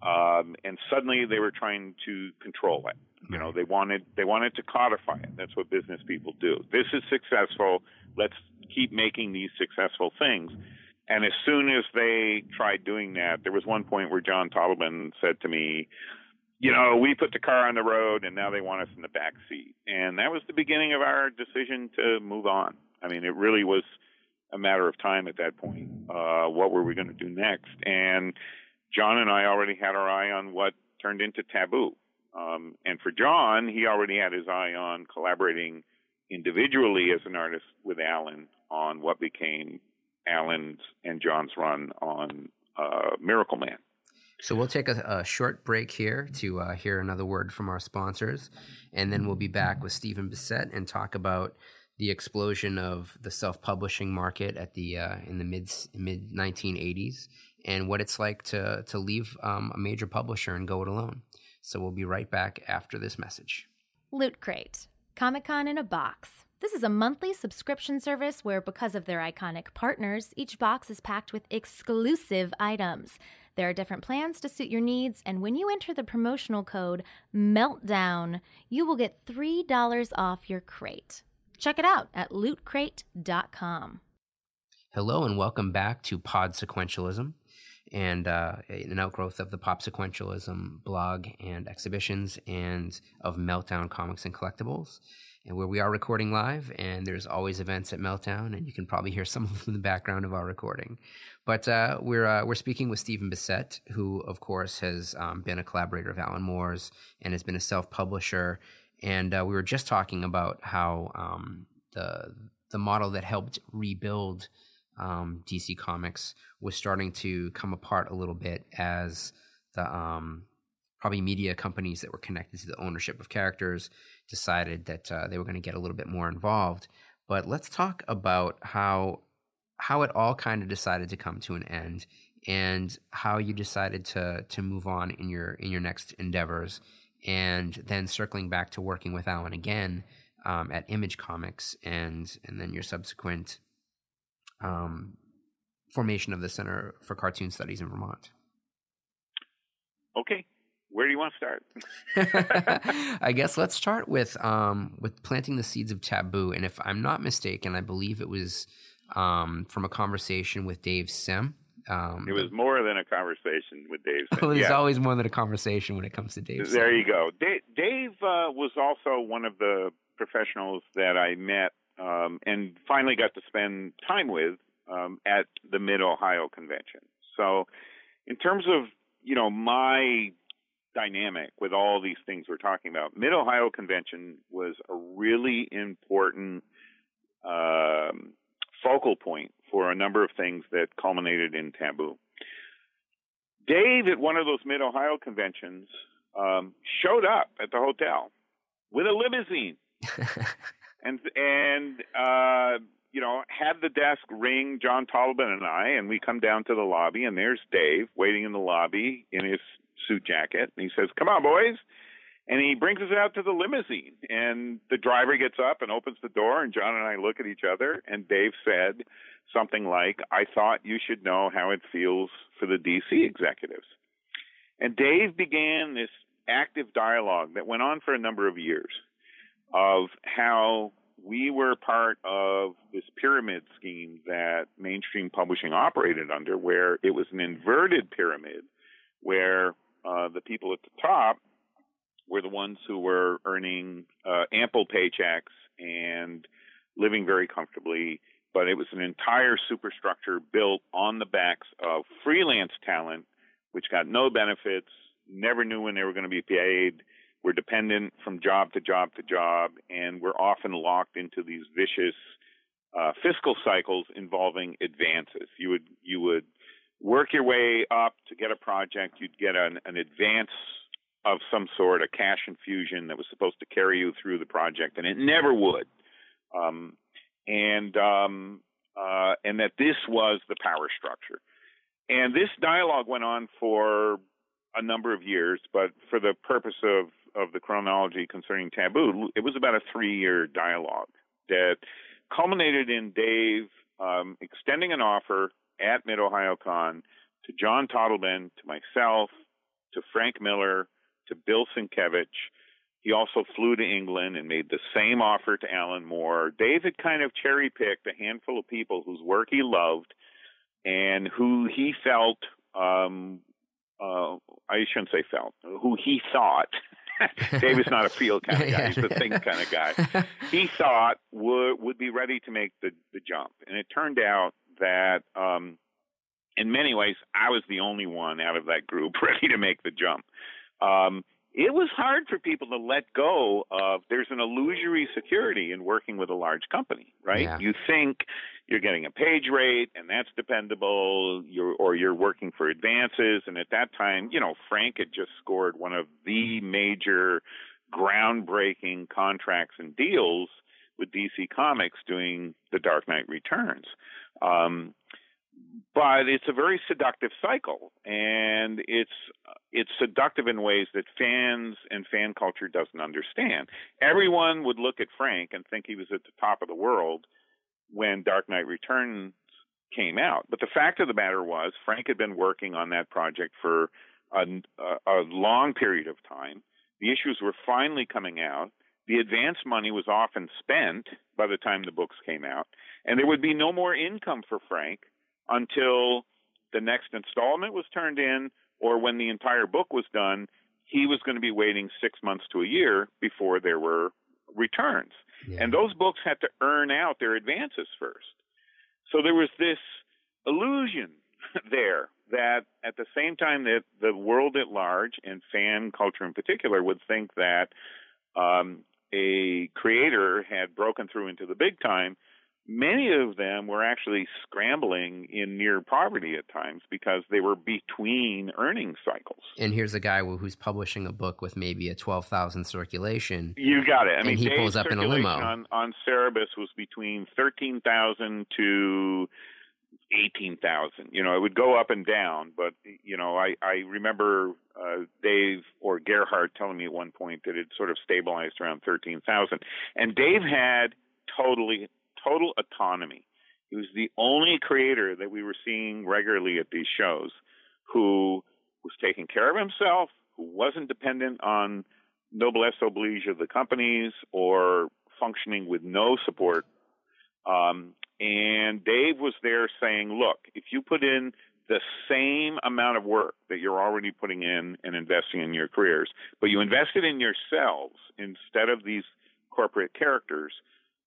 Um, and suddenly they were trying to control it. You know, they wanted they wanted to codify it. That's what business people do. This is successful. Let's keep making these successful things. And as soon as they tried doing that, there was one point where John Totleben said to me, you know, we put the car on the road and now they want us in the back seat. And that was the beginning of our decision to move on. I mean, it really was a matter of time at that point. Uh, what were we going to do next? And John and I already had our eye on what turned into Taboo. Um, and for John, he already had his eye on collaborating individually as an artist with Alan on what became Alan's and John's run on uh, Miracleman. So we'll take a, a short break here to uh, hear another word from our sponsors, and then we'll be back with Stephen Bissette and talk about the explosion of the self-publishing market at the uh, in the mid mid 1980s and what it's like to to leave um, a major publisher and go it alone. So we'll be right back after this message. Loot Crate, Comic Con in a box. This is a monthly subscription service where, because of their iconic partners, each box is packed with exclusive items. There are different plans to suit your needs, and when you enter the promotional code MELTDOWN, you will get $3 off your crate. Check it out at lootcrate.com. Hello, and welcome back to Pod Sequentialism and uh, an outgrowth of the Pop Sequentialism blog and exhibitions and of Meltdown Comics and Collectibles where we are recording live, and there's always events at Meltdown, and you can probably hear some *laughs* of them in the background of our recording. But uh, we're uh, we're speaking with Stephen Bissette, who of course has um, been a collaborator of Alan Moore's and has been a self publisher. And uh, we were just talking about how um, the the model that helped rebuild um, DC Comics was starting to come apart a little bit as the um, probably media companies that were connected to the ownership of characters decided that uh, they were going to get a little bit more involved. But let's talk about how how it all kind of decided to come to an end and how you decided to to move on in your in your next endeavors and then circling back to working with Alan again um, at Image Comics and and then your subsequent um, formation of the Center for Cartoon Studies in Vermont. Okay, where do you want to start? *laughs* I guess let's start with um, with planting the seeds of taboo. And if I'm not mistaken, I believe it was um, from a conversation with Dave Sim. Um, it was more than a conversation with Dave. Sim. *laughs* There's yeah. always more than a conversation when it comes to Dave. There Sim. you go. Dave, Dave uh, was also one of the professionals that I met um, and finally got to spend time with um, at the Mid Ohio Convention. So, in terms of you know my dynamic with all these things we're talking about. Mid Ohio Convention was a really important um, focal point for a number of things that culminated in Taboo. Dave, at one of those Mid Ohio conventions, um, showed up at the hotel with a limousine, *laughs* and and uh, you know had the desk ring John Totleben and I, and we come down to the lobby, and there's Dave waiting in the lobby in his suit jacket, and he says, "Come on, boys." And he brings us out to the limousine, and the driver gets up and opens the door, and John and I look at each other, and Dave said something like, "I thought you should know how it feels for the DC executives." And Dave began this active dialogue that went on for a number of years of how we were part of this pyramid scheme that mainstream publishing operated under, where it was an inverted pyramid, where uh, the people at the top were the ones who were earning uh, ample paychecks and living very comfortably. But it was an entire superstructure built on the backs of freelance talent, which got no benefits, never knew when they were going to be paid, were dependent from job to job to job, and were often locked into these vicious uh, fiscal cycles involving advances. You would you would work your way up to get a project. You'd get an, an advance of some sort, a cash infusion that was supposed to carry you through the project, and it never would. Um, and um, uh, and that this was the power structure. And this dialogue went on for a number of years, but for the purpose of, of the chronology concerning Taboo, it was about a three year dialogue that culminated in Dave um, extending an offer at Mid Ohio Con to John Totleben, to myself, to Frank Miller, to Bill Sienkiewicz. He also flew to England and made the same offer to Alan Moore. David kind of cherry picked a handful of people whose work he loved and who he felt um, uh, I shouldn't say felt, who he thought, *laughs* Dave is not a feel kind of guy, he's a think kind of guy, *laughs* he thought would, would be ready to make the, the jump. And it turned out that, um, in many ways, I was the only one out of that group *laughs* ready to make the jump. Um, it was hard for people to let go of there's an illusory security in working with a large company, right? Yeah. You think you're getting a page rate and that's dependable, you're, or you're working for advances. And at that time, you know, Frank had just scored one of the major groundbreaking contracts and deals with DC Comics doing The Dark Knight Returns. Um, but it's a very seductive cycle and it's it's seductive in ways that fans and fan culture doesn't understand. Everyone would look at frank and think he was at the top of the world when dark knight returns came out. But the fact of the matter was frank had been working on that project for a, a long period of time. The issues were finally coming out. The advance money was often spent by the time the books came out and there would be no more income for frank until the next installment was turned in or when the entire book was done, he was going to be waiting six months to a year before there were returns. Yeah. And those books had to earn out their advances first. So there was this illusion *laughs* there that at the same time that the world at large and fan culture in particular would think that um, a creator had broken through into the big time, many of them were actually scrambling in near poverty at times because they were between earning cycles. And here's a guy who's publishing a book with maybe a 12,000 circulation. You got it. I mean, he pulls up in a limo. On, on Cerebus was between 13,000 to 18,000. You know, it would go up and down, but, you know, I, I remember uh, Dave or Gerhard telling me at one point that it sort of stabilized around 13,000. And Dave had totally total autonomy. He was the only creator that we were seeing regularly at these shows who was taking care of himself, who wasn't dependent on noblesse oblige of the companies or functioning with no support. Um, and Dave was there saying, look, if you put in the same amount of work that you're already putting in and investing in your careers, but you invested in yourselves instead of these corporate characters,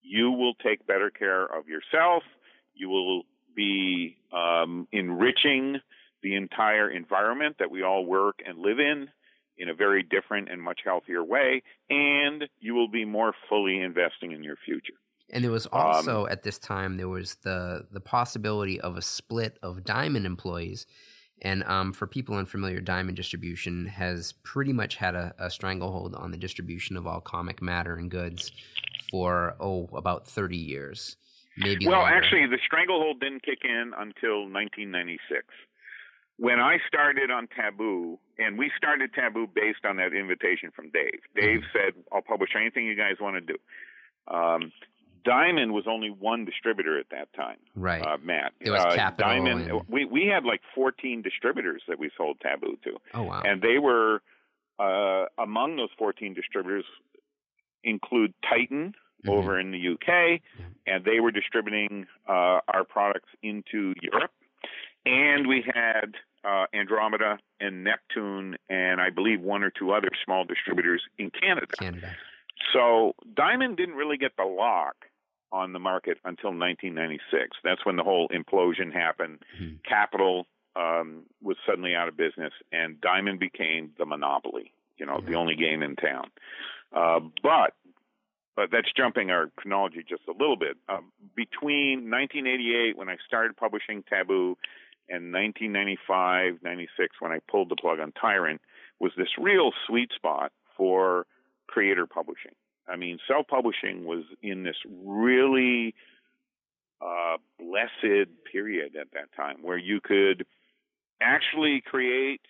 you will take better care of yourself. You will be um, enriching the entire environment that we all work and live in in a very different and much healthier way, and you will be more fully investing in your future. And there was also um, at this time there was the the possibility of a split of Diamond employees. And um, for people unfamiliar, Diamond Distribution has pretty much had a, a stranglehold on the distribution of all comic matter and goods for oh about 30 years maybe well longer. actually the stranglehold didn't kick in until 1996 when i started on taboo and we started taboo based on that invitation from dave dave mm-hmm. said i'll publish anything you guys want to do um, Diamond was only one distributor at that time. Right. Uh, Matt. It was uh, Capital. Diamond. And... We we had like 14 distributors that we sold Taboo to. Oh wow. And they were uh, among those 14 distributors include Titan mm-hmm. over in the UK, and they were distributing uh, our products into Europe. And we had uh, Andromeda and Neptune, and I believe one or two other small distributors in Canada. Canada. So Diamond didn't really get the lock on the market until 1996. That's when the whole implosion happened. Mm-hmm. Capital um, was suddenly out of business, and Diamond became the monopoly. You know, the only game in town. Uh, but but that's jumping our chronology just a little bit. Um, between 1988, when I started publishing Taboo, and 1995, 96, when I pulled the plug on Tyrant, was this real sweet spot for creator publishing. I mean, self publishing was in this really uh, blessed period at that time where you could actually create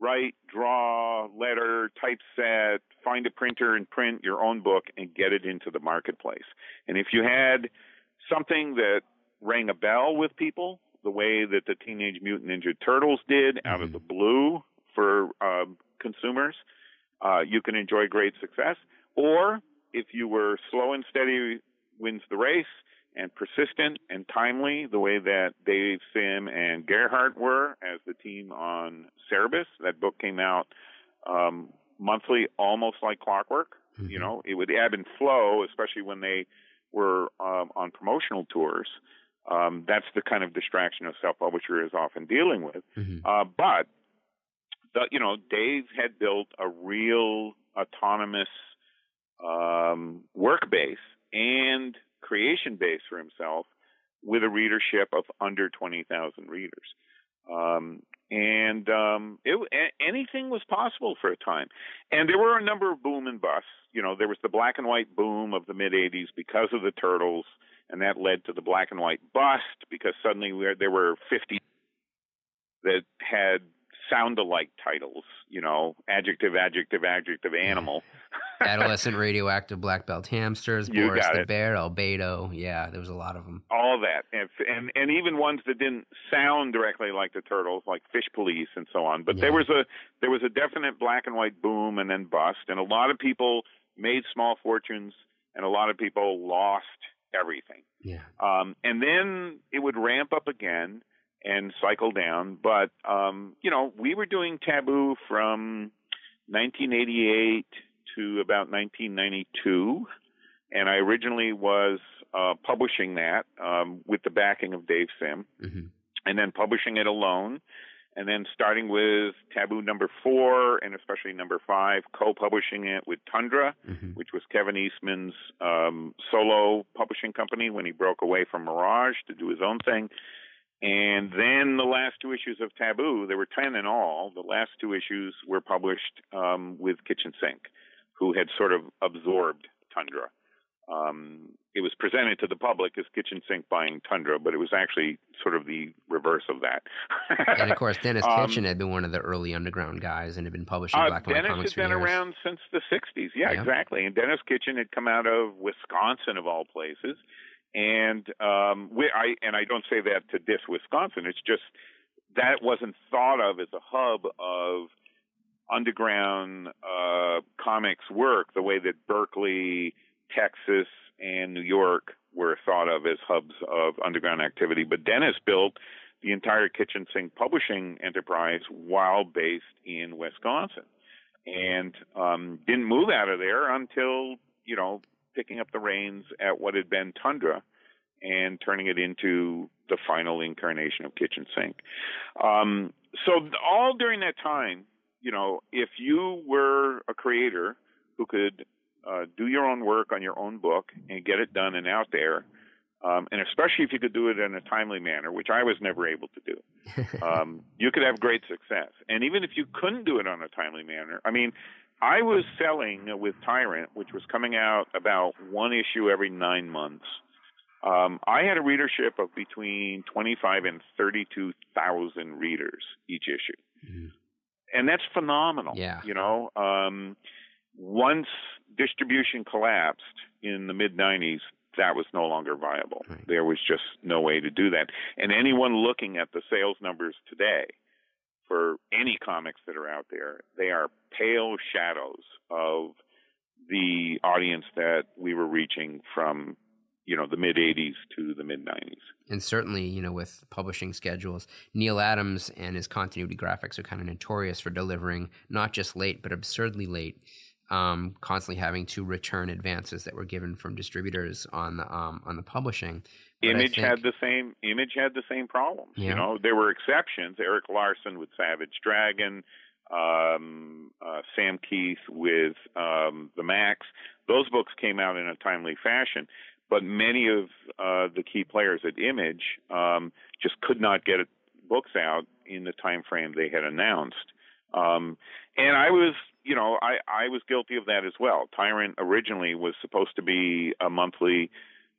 write, draw, letter, typeset, find a printer and print your own book and get it into the marketplace. And if you had something that rang a bell with people, the way that the Teenage Mutant Ninja Turtles did out of Mhm. the blue for um, consumers, uh, you can enjoy great success. Or if you were slow and steady wins the race and persistent and timely, the way that Dave Sim and Gerhard were as the team on Cerebus. That book came out um, monthly, almost like clockwork. Mhm. You know, it would ebb and flow, especially when they were um, on promotional tours. Um, that's the kind of distraction a self-publisher is often dealing with. Mhm. Uh, but the, you know, Dave had built a real autonomous um, work base and creation base for himself with a readership of under 20,000 readers. Um, and um, it, anything was possible for a time. And there were a number of boom and busts. You know, there was the black and white boom of the mid 80s because of the Turtles, and that led to the black and white bust because suddenly we- there were 50 that had sound alike titles, you know, adjective, adjective, adjective, animal. *laughs* Adolescent radioactive black belt hamsters, You Boris the it. Bear, Albedo. Yeah, there was a lot of them. all that and, and and even ones that didn't sound directly like the turtles like fish police and so on but Yeah. there was a there was a definite black and white boom and then bust and a lot of people made small fortunes and a lot of people lost everything Yeah. um and then it would ramp up again and cycle down but um you know we were doing taboo from 1988 to about 1992 and I originally was uh, publishing that um, with the backing of Dave Sim, hmm and then publishing it alone, and then starting with Taboo number four and especially number five, co-publishing it with Tundra, hmm which was Kevin Eastman's um, solo publishing company when he broke away from Mirage to do his own thing. And then the last two issues of Taboo, there were 10 in all. The last two issues were published um, with Kitchen Sink, who had sort of absorbed Tundra. Um, it was presented to the public as Kitchen Sink buying Tundra, but it was actually sort of the reverse of that. And of course, Denis *laughs* Um, Kitchen had been one of the early underground guys and had been publishing Uh, black and white Dennis comics had been years. around since the 60s. Yeah, Yeah. exactly. And Denis Kitchen had come out of Wisconsin, of all places. And um, we, I and I don't say that to diss Wisconsin. It's just that wasn't thought of as a hub of underground uh, comics work the way that Berkeley, Texas, and New York were thought of as hubs of underground activity. But Denis built the entire kitchen sink publishing enterprise while based in Wisconsin, and um, didn't move out of there until you know picking up the reins at what had been Tundra and turning it into the final incarnation of kitchen sink. Um, so all during that time, you know, if you were a creator who could uh, do your own work on your own book and get it done and out there, um, and especially if you could do it in a timely manner, which I was never able to do, *laughs* um, you could have great success. And even if you couldn't do it on a timely manner, I mean, I was selling with Tyrant, which was coming out about one issue every nine months. Um, I had a readership of between 25 and 32,000 readers each issue. And that's phenomenal. Yeah. You know, um, once distribution collapsed in the mid 90s, that was no longer viable. Right. There was just no way to do that. And anyone looking at the sales numbers today for any comics that are out there, they are pale shadows of the audience that we were reaching from, you know, the mid 80s to the mid 90s. and certainly, you know, with publishing schedules, Neal Adams and his continuity graphics are kind of notorious for delivering not just late, but absurdly late. Um, constantly having to return advances that were given from distributors on the um, on the publishing. But Image think- had the same Image had the same problems. Yeah. You know, there were exceptions. Erik Larsen with Savage Dragon, um, uh, Sam Kieth with um, the Maxx. Those books came out in a timely fashion, but many of uh, the key players at Image um, just could not get books out in the time frame they had announced. Um, and I was, you know, I, I was guilty of that as well. Tyrant originally was supposed to be a monthly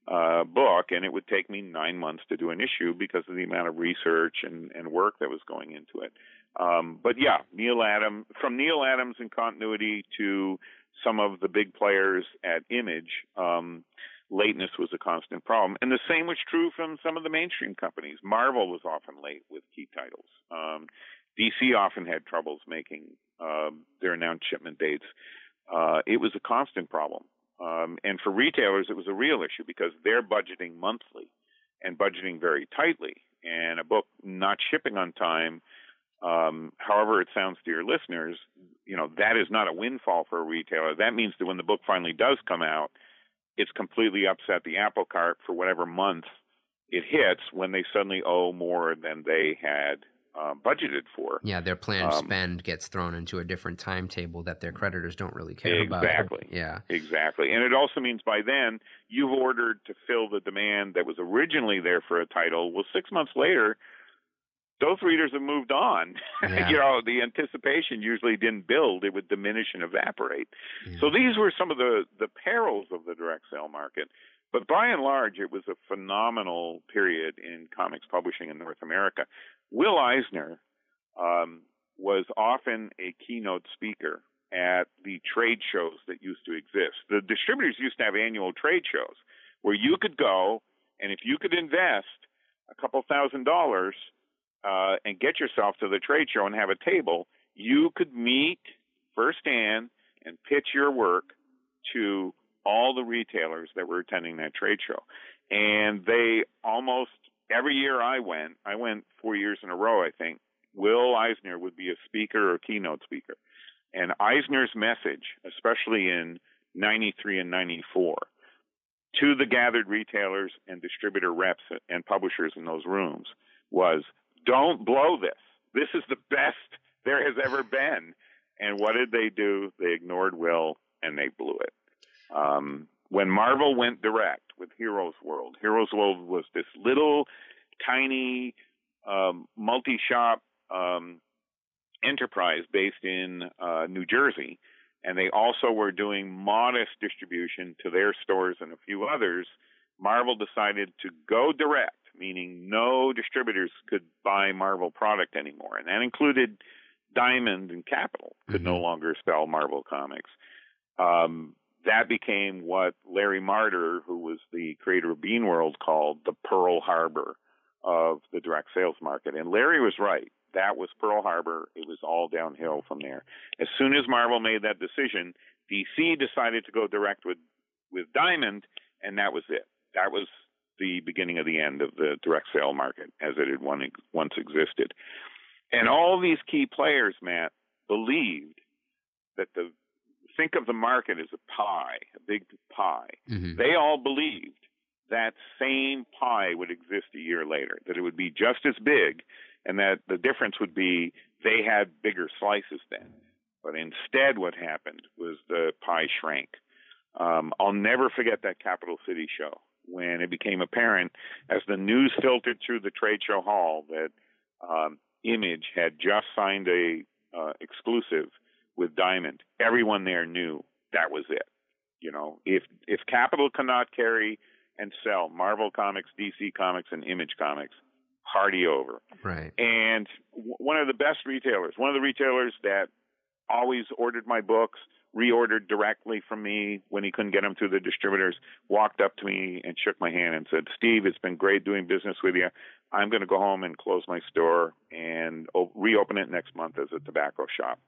uh, book, and it would take me nine months to do an issue because of the amount of research and, and work that was going into it. Um, but yeah, Neal Adams from Neal Adams in continuity to some of the big players at Image. Um, lateness was a constant problem, and the same was true from some of the mainstream companies. Marvel was often late with key titles. Um, DC often had troubles making uh, their announced shipment dates. Uh, it was a constant problem. Um, and for retailers, it was a real issue because they're budgeting monthly and budgeting very tightly. And a book not shipping on time, um, however it sounds to your listeners, you know, that is not a windfall for a retailer. That means that when the book finally does come out, it's completely upset the apple cart for whatever month it hits when they suddenly owe more than they had uh, budgeted for. Yeah, their planned um, spend gets thrown into a different timetable that their creditors don't really care exactly, about. Exactly. Yeah. Exactly. And it also means by then you've ordered to fill the demand that was originally there for a title. Well, six months later, those readers have moved on. *laughs* Yeah. you know, the anticipation usually didn't build; it would diminish and evaporate. Yeah. So these were some of the the perils of the direct sale market. But by and large, it was a phenomenal period in comics publishing in North America. Will Eisner um, was often a keynote speaker at the trade shows that used to exist. The distributors used to have annual trade shows where you could go, and if you could invest a couple thousand dollars uh, and get yourself to the trade show and have a table, you could meet firsthand and pitch your work to all the retailers that were attending that trade show. And they almost every year I went, I went four years in a row, I think, Will Eisner would be a speaker or keynote speaker. And Eisner's message, especially in 93 and 94, to the gathered retailers and distributor reps and publishers in those rooms was don't blow this. This is the best there has ever been. And what did they do? They ignored Will and they blew it. Um, when Marvel went direct with Heroes World, Heroes World was this little tiny um, multi shop um, enterprise based in uh, New Jersey. And they also were doing modest distribution to their stores and a few others. Marvel decided to go direct, meaning no distributors could buy Marvel product anymore. And that included Diamond and Capital could mm-hmm. no longer sell Marvel comics. Um, that became what Larry Marder, who was the creator of Beanworld, called the Pearl Harbor of the direct sales market. And Larry was right. That was Pearl Harbor. It was all downhill from there. As soon as Marvel made that decision, DC decided to go direct with with Diamond, and that was it. That was the beginning of the end of the direct sale market as it had once existed. And all these key players, Matt, believed that the think of the market as a pie, a big pie. Mm-hmm. They all believed that same pie would exist a year later, that it would be just as big, and that the difference would be they had bigger slices then. But instead, what happened was the pie shrank. Um, I'll never forget that Capital City show when it became apparent as the news filtered through the trade show hall that um, Image had just signed a uh, exclusive with Diamond, everyone there knew that was it. You know, if if Capital cannot carry and sell Marvel Comics, DC Comics, and Image Comics, party over. Right. And w- one of the best retailers, one of the retailers that always ordered my books, reordered directly from me when he couldn't get them through the distributors, walked up to me and shook my hand and said, Steve, it's been great doing business with you. I'm going to go home and close my store and reopen it next month as a tobacco shop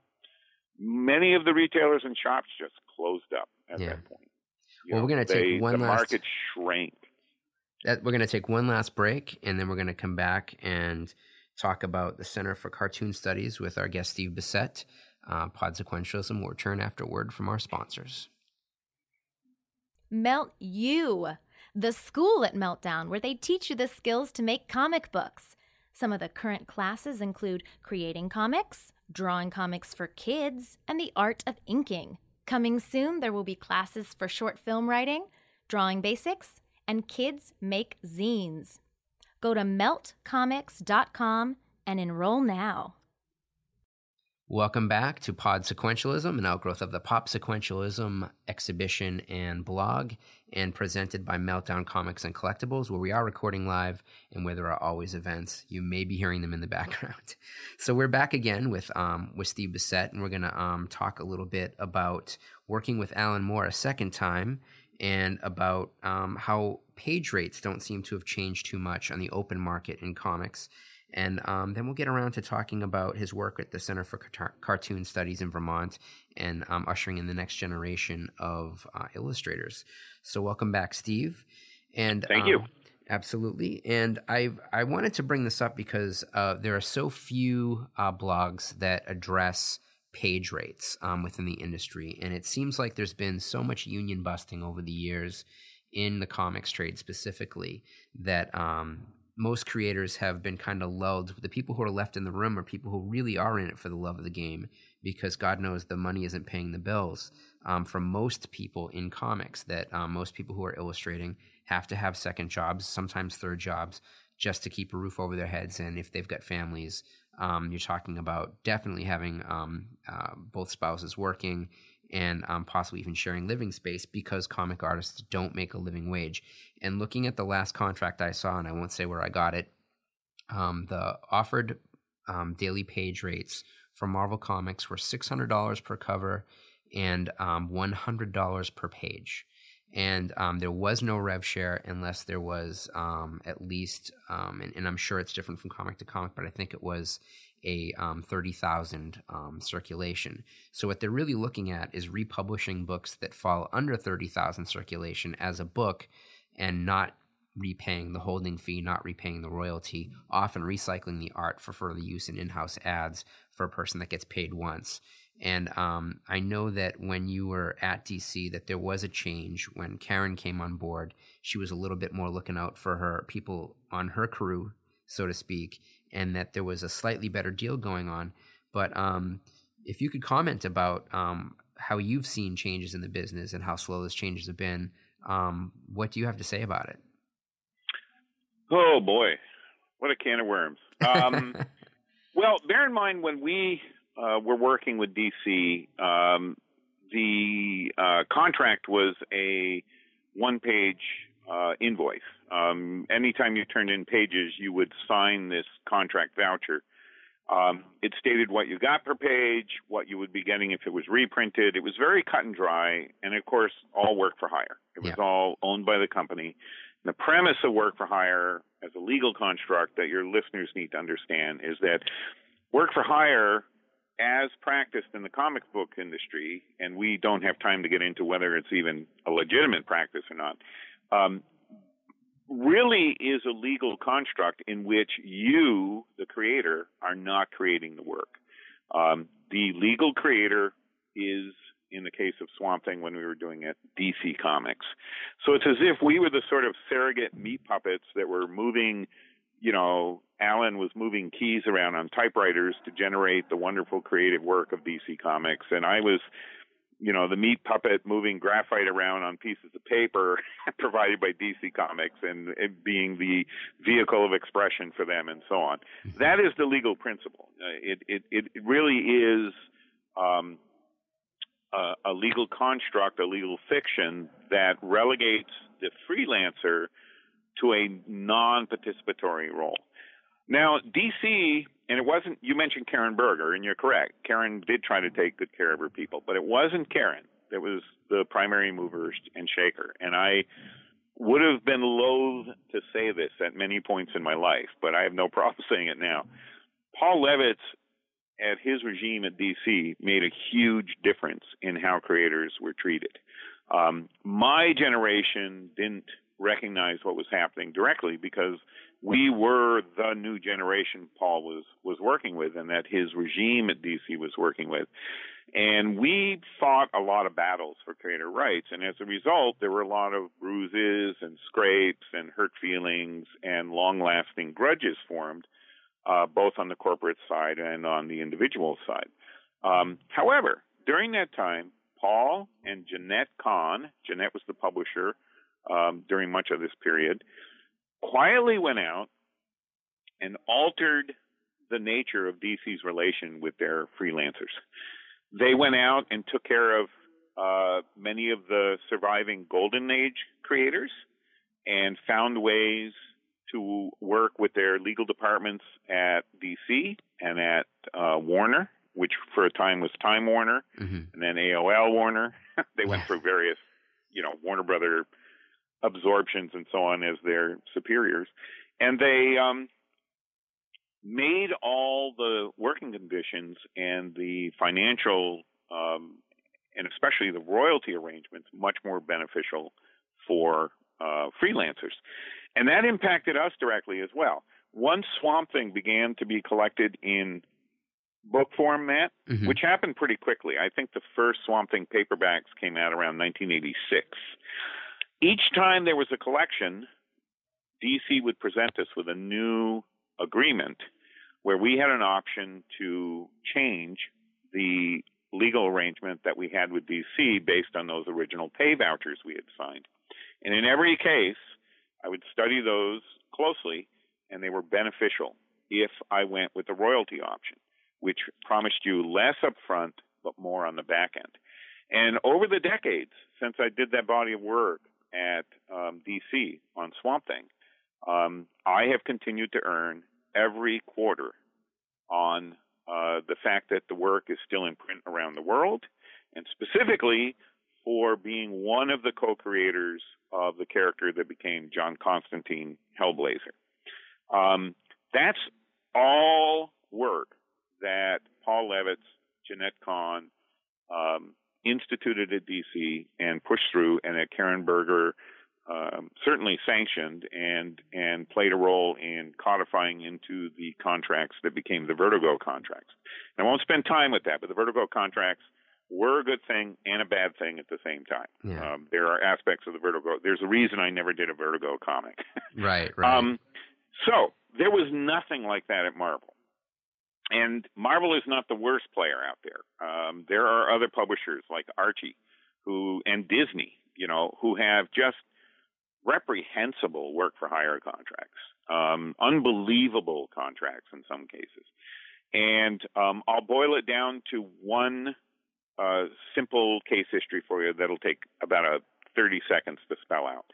many of the retailers and shops just closed up at yeah. that point. You well, know, we're going to take one the last. market shrank. That, we're going to take one last break, and then we're going to come back and talk about the Center for Cartoon Studies with our guest Steve Bissette. Uh, will return after word from our sponsors. Melt You, the school at Meltdown, where they teach you the skills to make comic books. Some of the current classes include creating comics drawing comics for kids, and the art of inking. Coming soon, there will be classes for short film writing, drawing basics, and kids make zines. Go to meltcomics.com and enroll now. Welcome back to Pod Sequentialism, an outgrowth of the Pop Sequentialism exhibition and blog, and presented by Meltdown Comics and Collectibles, where we are recording live and where there are always events. You may be hearing them in the *laughs* background. so we're back again with um, with Steve Bissette, and we're going to um, talk a little bit about working with Alan Moore a second time, and about um, how page rates don't seem to have changed too much on the open market in comics and um, then we'll get around to talking about his work at the Center for Car- Cartoon Studies in Vermont and um, ushering in the next generation of uh, illustrators. So, welcome back, Steve. And thank um, you. Absolutely. And I I wanted to bring this up because uh, there are so few uh, blogs that address page rates um, within the industry, and it seems like there's been so much union busting over the years in the comics trade specifically that um, most creators have been kind of lulled. The people who are left in the room are people who really are in it for the love of the game because God knows the money isn't paying the bills. Um, for most people in comics, that um, most people who are illustrating have to have second jobs, sometimes third jobs, just to keep a roof over their heads. And if they've got families, um, you're talking about definitely having um, uh, both spouses working and um, possibly even sharing living space because comic artists don't make a living wage. And looking at the last contract I saw, and I won't say where I got it, um, the offered um, daily page rates for Marvel Comics were $600 per cover and um, $100 per page. And um, there was no rev share unless there was um, at least, and, and I'm sure it's different from comic to comic, but I think it was a um, 30,000 um, circulation. So what they're really looking at is republishing books that fall under 30,000 circulation as a book and not repaying the holding fee, not repaying the royalty, often recycling the art for further use in in-house ads for a person that gets paid once. And um, I know that when you were at DC, that there was a change when Karen came on board. She was a little bit more looking out for her people on her crew, so to speak, and that there was a slightly better deal going on. But um, if you could comment about um, how you've seen changes in the business and how slow those changes have been, um, what do you have to say about it? Oh boy, what a can of worms. Um, *laughs* well, bear in mind when we uh, were working with DC, um, the uh, contract was a one-page uh, invoice. Um, anytime you turned in pages, you would sign this contract voucher. Um, it stated what you got per page, what you would be getting if it was reprinted. It was very cut and dry, and of course, all work for hire. It was Yeah. all owned by the company. The premise of work for hire as a legal construct that your listeners need to understand is that work for hire, as practiced in the comic book industry, and we don't have time to get into whether it's even a legitimate practice or not, um, really is a legal construct in which you, the creator, are not creating the work. Um, the legal creator is, in the case of Swamp Thing when we were doing it, DC Comics. So it's as if we were the sort of surrogate meat puppets that were moving, you know, Alan was moving keys around on typewriters to generate the wonderful creative work of DC Comics, and I was you know, the meat puppet moving graphite around on pieces of paper *laughs* provided by DC Comics and it being the vehicle of expression for them and so on. That is the legal principle. Uh, it, it, it really is um, a, a legal construct, a legal fiction that relegates the freelancer to a non participatory role. Now, DC, and it wasn't, you mentioned Karen Berger, and you're correct. Karen did try to take good care of her people, but it wasn't Karen that was the primary mover and shaker. And I would have been loath to say this at many points in my life, but I have no *laughs* problem saying it now. Paul Levitz, at his regime at DC, made a huge difference in how creators were treated. Um, my generation didn't recognize what was happening directly because we were the new generation Paul was was working with, and that his regime at DC was working with. And we fought a lot of battles for creator rights, and as a result, there were a lot of bruises and scrapes and hurt feelings and long-lasting grudges formed, uh, both on the corporate side and on the individual side. Um, however, during that time, Paul and Jenette Kahn, Jenette was the publisher um, during much of this period, quietly went out and altered the nature of DC's relation with their freelancers. They went out and took care of uh, many of the surviving Golden Age creators and found ways to work with their legal departments at DC and at uh, Warner, which for a time was Time Warner, mm-hmm. and then AOL Warner. *laughs* they went through various, you know, Warner Brother absorptions and so on as their superiors, and they um, made all the working conditions and the financial um, and especially the royalty arrangements much more beneficial for uh, freelancers. And that impacted us directly as well. Once Swamp Thing began to be collected in book format, mm-hmm. which happened pretty quickly. I think the first Swamp Thing paperbacks came out around 1986. Each time there was a collection, DC would present us with a new agreement where we had an option to change the legal arrangement that we had with DC based on those original pay vouchers we had signed. And in every case, I would study those closely, and they were beneficial if I went with the royalty option, which promised you less upfront but more on the back end. And over the decades since I did that body of work at um, DC on Swamp Thing, um, I have continued to earn every quarter on uh, the fact that the work is still in print around the world, and specifically for being one of the co-creators of the character that became John Constantine Hellblazer. Um, that's all work that Paul Levitz, Jenette Kahn um, instituted at DC and pushed through, and that Karen Berger um, certainly sanctioned and and played a role in codifying into the contracts that became the Vertigo contracts. And I won't spend time with that, but the Vertigo contracts were a good thing and a bad thing at the same time. Yeah. Um, there are aspects of the Vertigo. There's a reason I never did a Vertigo comic. right, *laughs* right. Um, so there was nothing like that at Marvel. And Marvel is not the worst player out there. Um, there are other publishers like Archie, who and Disney, you know, who have just reprehensible work for hire contracts, um, unbelievable contracts in some cases. And um, I'll boil it down to one uh, simple case history for you that'll take about a 30 seconds to spell out.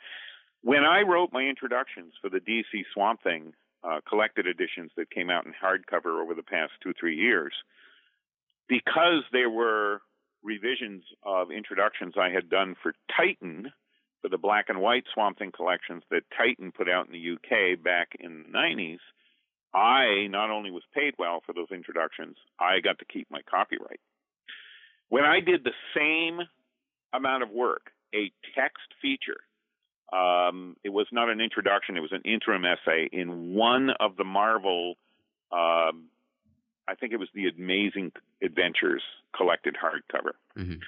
When I wrote my introductions for the DC Swamp Thing uh, collected editions that came out in hardcover over the past two, three years, because there were revisions of introductions I had done for Titan, for the black and white Swamp Thing collections that Titan put out in the UK back in the 90s, I not only was paid well for those introductions, I got to keep my copyright. When I did the same amount of work, a text feature, um, it was not an introduction, it was an interim essay in one of the Marvel, um, I think it was the Amazing Adventures collected hardcover. Mm-hmm.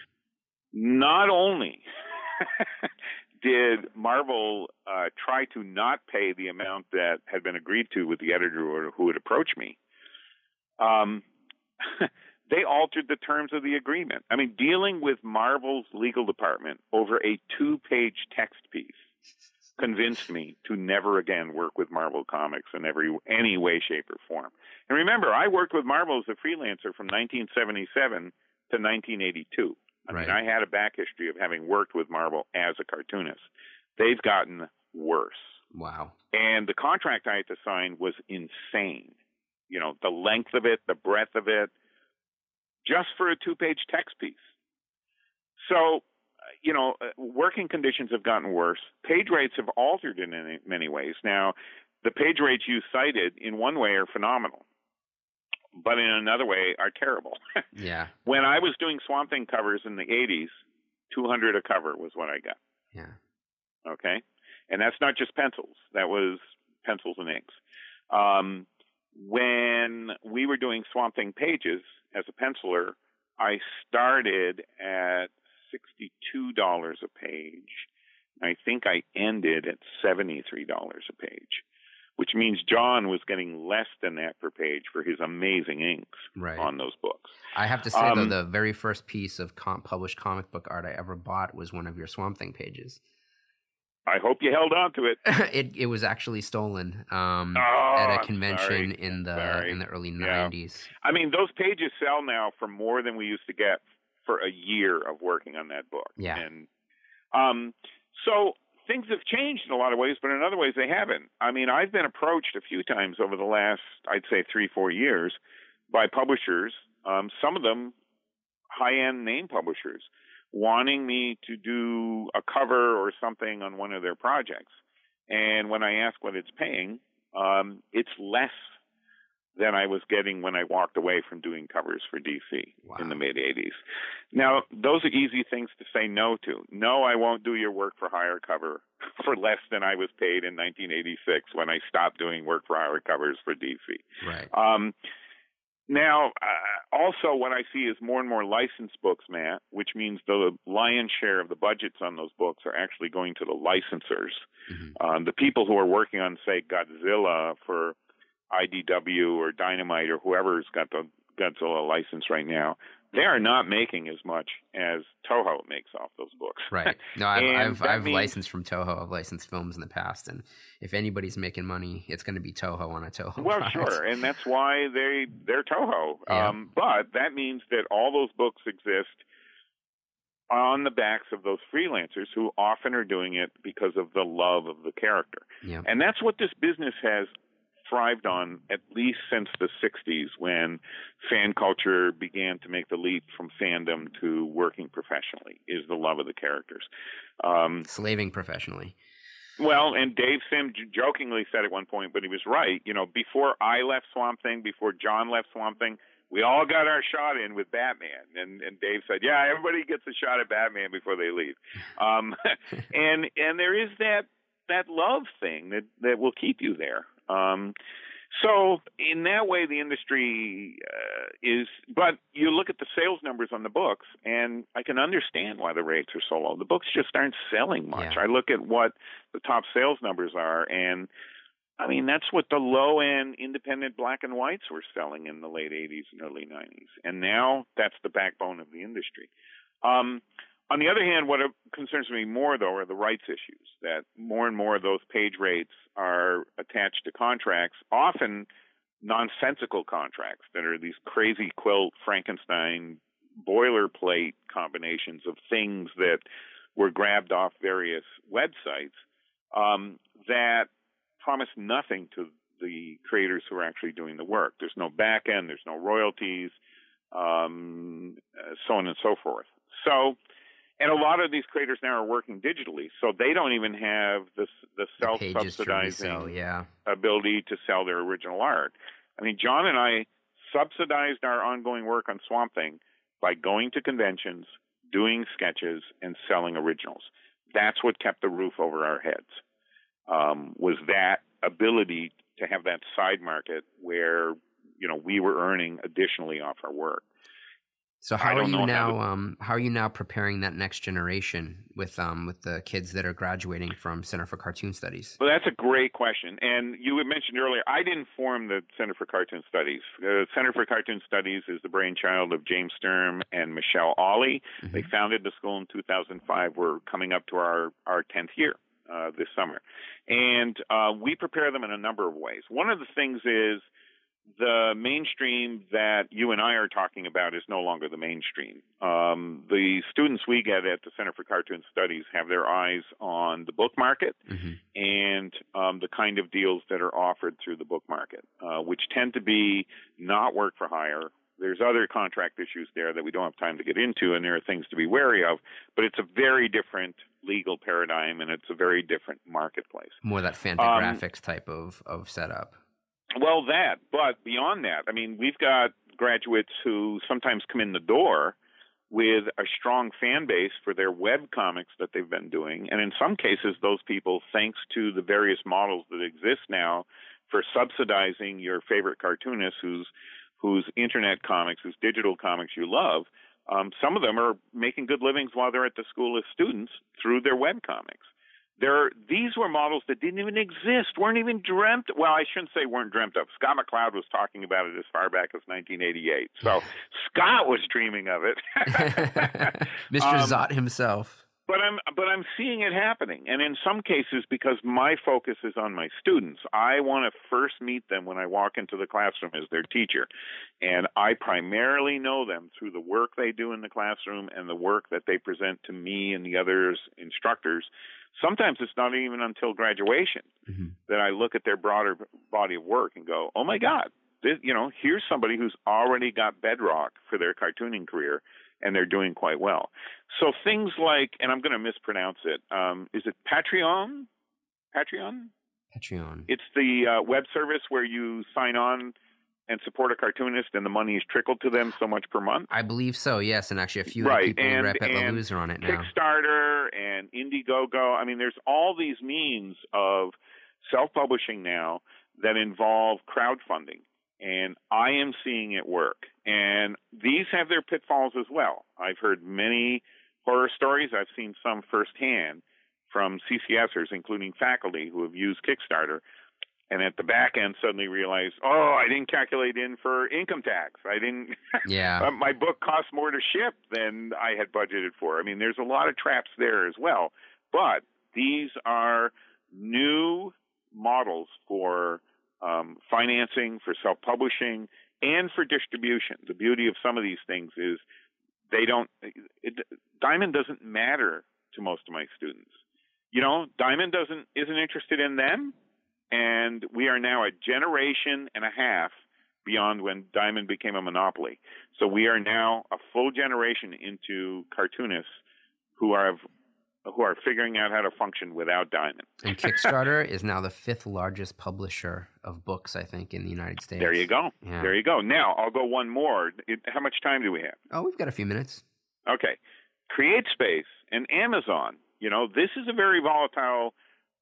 Not only *laughs* did Marvel uh, try to not pay the amount that had been agreed to with the editor who had approached me? Um, *laughs* they altered the terms of the agreement. I mean, dealing with Marvel's legal department over a two-page text piece convinced me to never again work with Marvel Comics in every any way, shape, or form. And remember, I worked with Marvel as a freelancer from 1977 to 1982. I right. mean, I had a back history of having worked with Marvel as a cartoonist. They've gotten worse. Wow. And the contract I had to sign was insane. You know, the length of it, the breadth of it, just for a two page text piece. So, you know, uh, working conditions have gotten worse. Page rates have altered in many ways. Now, the page rates you cited, in one way, are phenomenal but in another way are terrible. *laughs* yeah. When I was doing Swamp Thing covers in the 80s, 200 a cover was what I got. Yeah. Okay. And that's not just pencils. That was pencils and inks. Um, when we were doing Swamp Thing pages as a penciler, I started at $62 a page. I think I ended at $73 a page which means John was getting less than that per page for his amazing inks right. on those books. I have to say um, though, the very first piece of com- published comic book art I ever bought was one of your Swamp Thing pages. I hope you held on to it. *laughs* it it was actually stolen um, Oh, at a convention in the Sorry. in the early Yeah. '90s. I mean, those pages sell now for more than we used to get for a year of working on that book. Yeah. And um, so things have changed in a lot of ways, but in other ways they haven't. I mean, I've been approached a few times over the last, I'd say, three, four years by publishers. Um, some of them high-end name publishers wanting me to do a cover or something on one of their projects. And when I ask what it's paying, um, it's less than I was getting when I walked away from doing covers for DC Wow. in the mid 80s. Now, those are easy things to say no to. No, I won't do your work for hire cover *laughs* for less than I was paid in 1986 when I stopped doing work for hire covers for DC. Right. Um, now, uh, also, what I see is more and more licensed books, Matt, which means the lion's share of the budgets on those books are actually going to the licensors. Mhm. Um, the people who are working on, say, Godzilla for IDW or Dynamite or whoever's got the Godzilla license right now, they are not making as much as Toho makes off those books. Right. *laughs* No, I've I've, I've means- licensed from Toho. I've licensed films in the past, and if anybody's making money, it's going to be Toho on a Toho. *laughs* Well, product. sure, and that's why they they're Toho. Yeah. Um, but that means that all those books exist on the backs of those freelancers who often are doing it because of the love of the character. Yeah. And that's what this business has thrived on at least since the 60s when fan culture began to make the leap from fandom to working professionally is the love of the characters. Um, Slaving professionally. well, and Dave Sim jokingly said at one point, but he was right. You know, before I left Swamp Thing, before John left Swamp Thing, we all got our shot in with Batman. And and Dave said, yeah, everybody gets a shot at Batman before they leave. Um, *laughs* and and there is that that love thing that that will keep you there. Um, so in that way, the industry uh, is. But you look at the sales numbers on the books, and I can understand why the rates are so low. The books just aren't selling much. Yeah. I look at what the top sales numbers are, and I mean that's what the low end independent black and whites were selling in the late '80s and early '90s, and now that's the backbone of the industry. Um, on the other hand, what concerns me more, though, are the rights issues. That more and more of those page rates are attached to contracts, often nonsensical contracts that are these crazy quilt Frankenstein boilerplate combinations of things that were grabbed off various websites um, that promise nothing to the creators who are actually doing the work. There's no back end, there's no royalties, um, uh, so on and so forth. So, and a lot of these creators now are working digitally, so they don't even have the the The pages to self-subsidizing resell, yeah. ability to sell their original art. I mean, John and I subsidized our ongoing work on Swamp Thing by going to conventions, doing sketches, and selling originals. That's what kept the roof over our heads. Um, was that ability to have that side market where you know we were earning additionally off our work. So I how are don't you now? Um, how are you now preparing that next generation with um with the kids that are graduating from Center for Cartoon Studies? Well, that's a great question. And you had mentioned earlier, I didn't form the Center for Cartoon Studies. The Center for Cartoon Studies is the brainchild of James Sturm and Michelle Ollie. Mhm. They founded the school in 2005. We're coming up to our, our 10th year uh, this summer. And uh, we prepare them in a number of ways. One of the things is the mainstream that you and I are talking about is no longer the mainstream. Um, the students we get at the Center for Cartoon Studies have their eyes on the book market hmm and um, the kind of deals that are offered through the book market, uh, which tend to be not work for hire. There's other contract issues there that we don't have time to get into, and there are things to be wary of. But it's a very different legal paradigm, and it's a very different marketplace. More that Fantagraphics type of of setup. Well, that, but beyond that, I mean, we've got graduates who sometimes come in the door with a strong fan base for their web comics that they've been doing. And in some cases, those people, thanks to the various models that exist now for subsidizing your favorite cartoonist whose whose internet comics, whose digital comics you love, um, some of them are making good livings while they're at the school as students through their web comics. There, these were models that didn't even exist, weren't even dreamt. Well, I shouldn't say weren't dreamt of. Scott McCloud was talking about it as far back as 1988, so *laughs* Scott was dreaming of it. *laughs* Mr. Um, Zot himself. but I'm but I'm seeing it happening, and in some cases, because my focus is on my students, I want to first meet them when I walk into the classroom as their teacher, and I primarily know them through the work they do in the classroom and the work that they present to me and the others instructors. Sometimes it's not even until graduation mm-hmm. that I look at their broader body of work and go, "Oh my God, this, you know, here's somebody who's already got bedrock for their cartooning career." and they're doing quite well. So things like, and I'm going to mispronounce it. Um, is it Patreon? Patreon? Patreon. It's the uh, web service where you sign on and support a cartoonist, and the money is trickled to them so much per month. I believe so. Yes, and actually a few right. people and, rep at Lalouse are on it now. Kickstarter and Indiegogo. I mean, there's all these means of self-publishing now that involve crowdfunding and I am seeing it work. And these have their pitfalls as well. I've heard many horror stories. I've seen some firsthand from CCSers, including faculty who have used Kickstarter, and at the back end suddenly realize, oh, I didn't calculate in for income tax. I didn't. *laughs* Yeah. my book costs more to ship than I had budgeted for. I mean, there's a lot of traps there as well. But these are new models for um, financing, for self publishing, and for distribution. The beauty of some of these things is they don't, it, Diamond doesn't matter to most of my students. You know, Diamond doesn't isn't interested in them, and we are now a generation and a half beyond when Diamond became a monopoly. So we are now a full generation into cartoonists who have who are figuring out how to function without Diamond. and *laughs* Kickstarter is now the fifth largest publisher of books, I think, in the United States. There you go. Yeah. There you go. Now I'll go one more. It, how much time do we have? Oh, we've got a few minutes. Okay. CreateSpace and Amazon. You know, this is a very volatile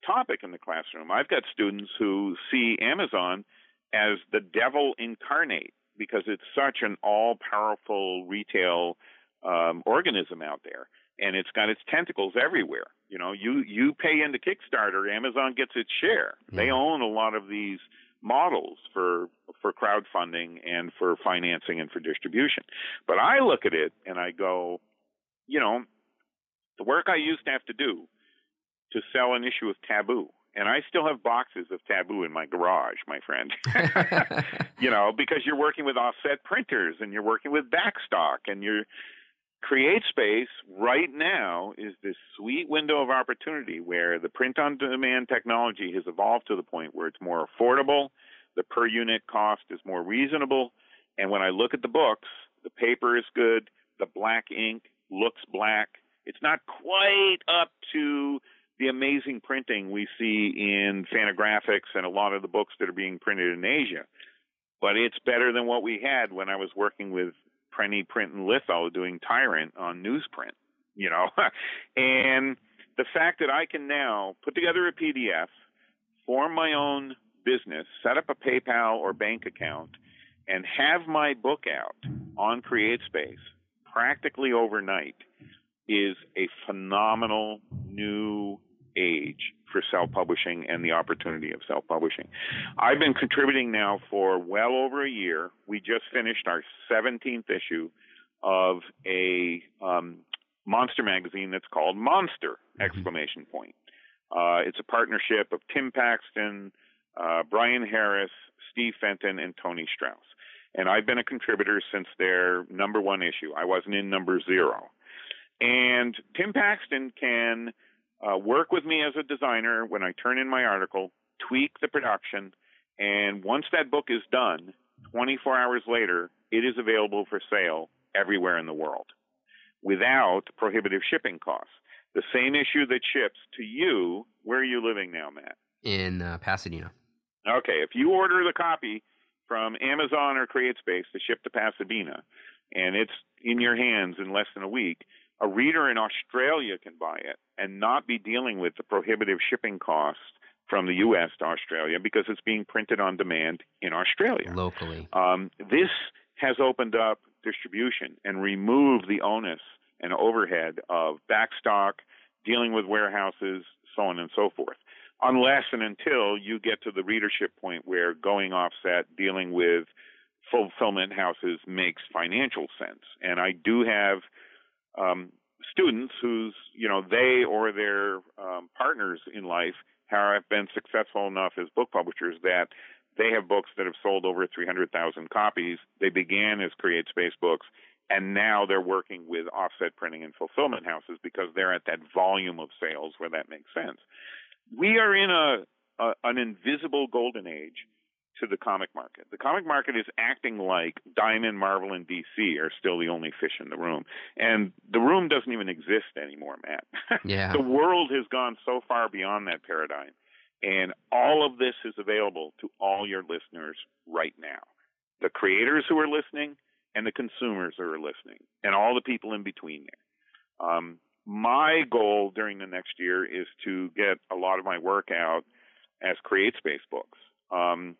topic in the classroom. I've got students who see Amazon as the devil incarnate because it's such an all powerful retail um, organism out there and it's got its tentacles everywhere. You know, you you pay into Kickstarter, Amazon gets its share. Yeah. They own a lot of these models for for crowdfunding and for financing and for distribution. But I look at it and I go, you know, the work I used to have to do to sell an issue of Taboo, and I still have boxes of Taboo in my garage, my friend. *laughs* you know, because you're working with offset printers and you're working with backstock and you're CreateSpace right now is this sweet window of opportunity where the print on demand technology has evolved to the point where it's more affordable, the per unit cost is more reasonable, and when I look at the books, the paper is good, the black ink looks black. It's not quite up to the amazing printing we see in Fantagraphics and a lot of the books that are being printed in Asia. But it's better than what we had when I was working with Prenny Print and Litho doing Tyrant on newsprint, you know. *laughs* and the fact that I can now put together a PDF, form my own business, set up a PayPal or bank account, and have my book out on CreateSpace practically overnight is a phenomenal new age for self publishing and the opportunity of self publishing. I've been contributing now for well over a year. We just finished our 17th issue of a um, monster magazine that's called Monster! Mm-hmm. Exclamation point. Uh, it's a partnership of Tim Paxton, uh, Brian Harris, Steve Fenton, and Tony Strauss. And I've been a contributor since their number one issue. I wasn't in number zero. And Tim Paxton can uh, work with me as a designer when I turn in my article, tweak the production, and once that book is done, 24 hours later, it is available for sale everywhere in the world without prohibitive shipping costs. The same issue that ships to you, where are you living now, Matt? In uh, Pasadena. Okay, if you order the copy from Amazon or CreateSpace to ship to Pasadena, and it's in your hands in less than a week, a reader in Australia can buy it and not be dealing with the prohibitive shipping costs from the U.S. to Australia because it's being printed on demand in Australia. Locally. Um, this has opened up distribution and removed the onus and overhead of backstock, dealing with warehouses, so on and so forth. Unless and until you get to the readership point where going offset, dealing with fulfillment houses makes financial sense. And I do have um, students whose you know they or their um, partners in life have been successful enough as book publishers that they have books that have sold over 300,000 copies. They began as Create Space books, and now they're working with offset printing and fulfillment houses because they're at that volume of sales where that makes sense. We are in a, a an invisible golden age to the comic market. The comic market is acting like Diamond, Marvel, and DC are still the only fish in the room. And the room doesn't even exist anymore, Matt. *laughs* Yeah. the world has gone so far beyond that paradigm. And all of this is available to all your listeners right now. The creators who are listening and the consumers who are listening and all the people in between there. Um, my goal during the next year is to get a lot of my work out as Create Space books. Um,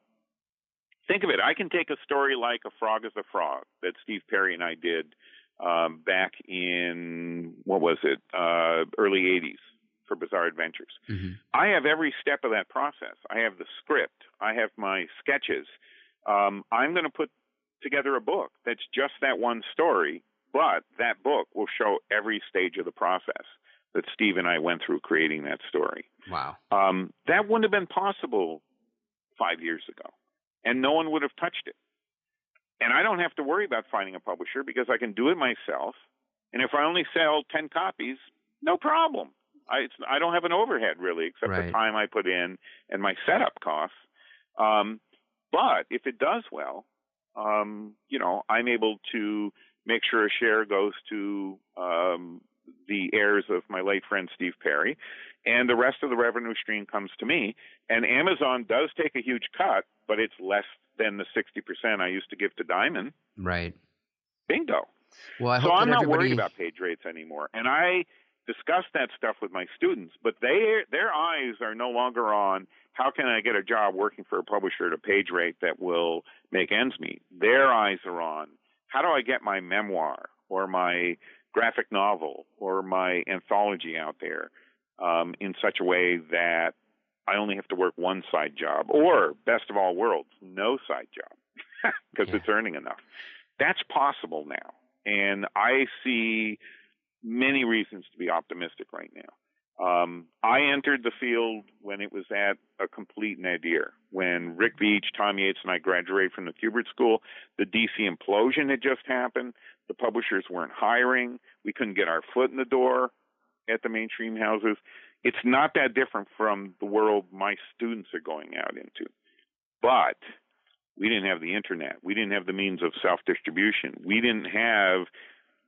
think of it. I can take a story like A Frog is a Frog that Steve Perry and I did um, back in, what was it, uh, early 80s for Bizarre Adventures. Mm-hmm. I have every step of that process. I have the script. I have my sketches. Um, I'm going to put together a book that's just that one story, but that book will show every stage of the process that Steve and I went through creating that story. Wow. Um, that wouldn't have been possible five years ago, and no one would have touched it. And I don't have to worry about finding a publisher because I can do it myself. And if I only sell 10 copies, no problem. I, it's, I don't have an overhead really, except Right. the time I put in and my setup costs. Um, but if it does well, um, you know, I'm able to make sure a share goes to um, the heirs of my late friend Steve Perry, and the rest of the revenue stream comes to me. And Amazon does take a huge cut, but it's less than the 60% I used to give to Diamond. Right. Bingo. Well, I so hope I'm not everybody. worried about page rates anymore. And I discuss that stuff with my students, but they their eyes are no longer on how can I get a job working for a publisher at a page rate that will make ends meet. Their eyes are on how do I get my memoir or my graphic novel or my anthology out there um, in such a way that I only have to work one side job, or best of all worlds, no side job *laughs* because Yeah. it's earning enough. That's possible now, and I see many reasons to be optimistic right now. Um, I entered the field when it was at a complete nadir. When Rick Veitch, Tom Yeates, and I graduated from the Kubert School, the DC implosion had just happened. The publishers weren't hiring. We couldn't get our foot in the door at the mainstream houses. It's not that different from the world my students are going out into. But we didn't have the internet. We didn't have the means of self distribution. We didn't have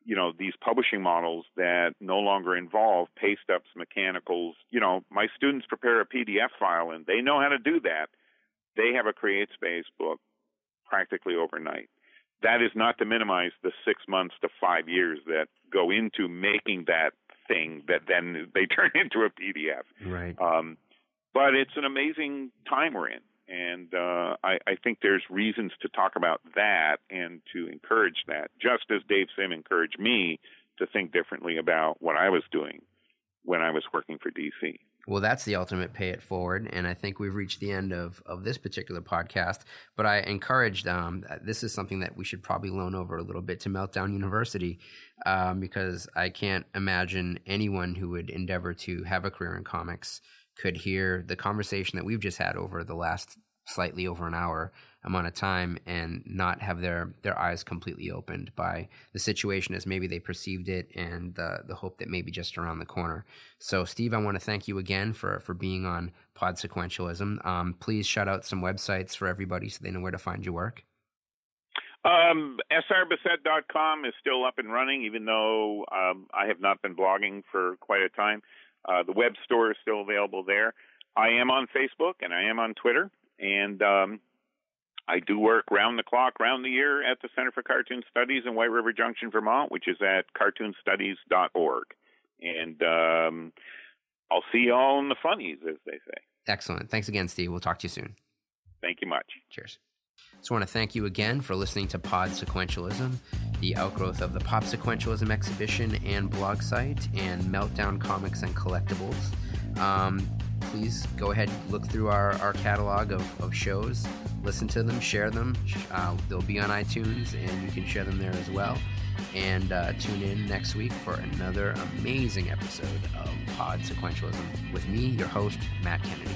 you know these publishing models that no longer involve paste ups mechanicals you know my students prepare a pdf file and they know how to do that they have a create space book practically overnight that is not to minimize the six months to five years that go into making that thing that then they *laughs* turn into a pdf Right. um, but it's an amazing time we're in. And uh, I, I think there's reasons to talk about that and to encourage that, just as Dave Sim encouraged me to think differently about what I was doing when I was working for DC. Well, that's the ultimate pay it forward, and I think we've reached the end of, of this particular podcast. But I encouraged um, this is something that we should probably loan over a little bit to Meltdown University, um, because I can't imagine anyone who would endeavor to have a career in comics could hear the conversation that we've just had over the last slightly over an hour amount of time and not have their their eyes completely opened by the situation as maybe they perceived it and the the hope that maybe just around the corner. So, Steve, I want to thank you again for for being on Pod Sequentialism. Um, please shout out some websites for everybody so they know where to find your work. Um, srbissette.com is still up and running, even though um, I have not been blogging for quite a time. Uh, the web store is still available there. I am on Facebook and I am on Twitter, and um, I do work round the clock, round the year at the Center for Cartoon Studies in White River Junction, Vermont, which is at cartoonstudies.org. And um, I'll see you all in the funnies, as they say. Excellent. Thanks again, Steve. We'll talk to you soon. Thank you much. Cheers. So I want to thank you again for listening to Pod Sequentialism, the outgrowth of the Pop Sequentialism exhibition and blog site, and Meltdown Comics and Collectibles. Um, please go ahead and look through our, our catalog of, of shows, listen to them, share them. Uh, they'll be on iTunes, and you can share them there as well. and uh, tune in next week for another amazing episode of Pod Sequentialism with me, your host, Matt Kennedy.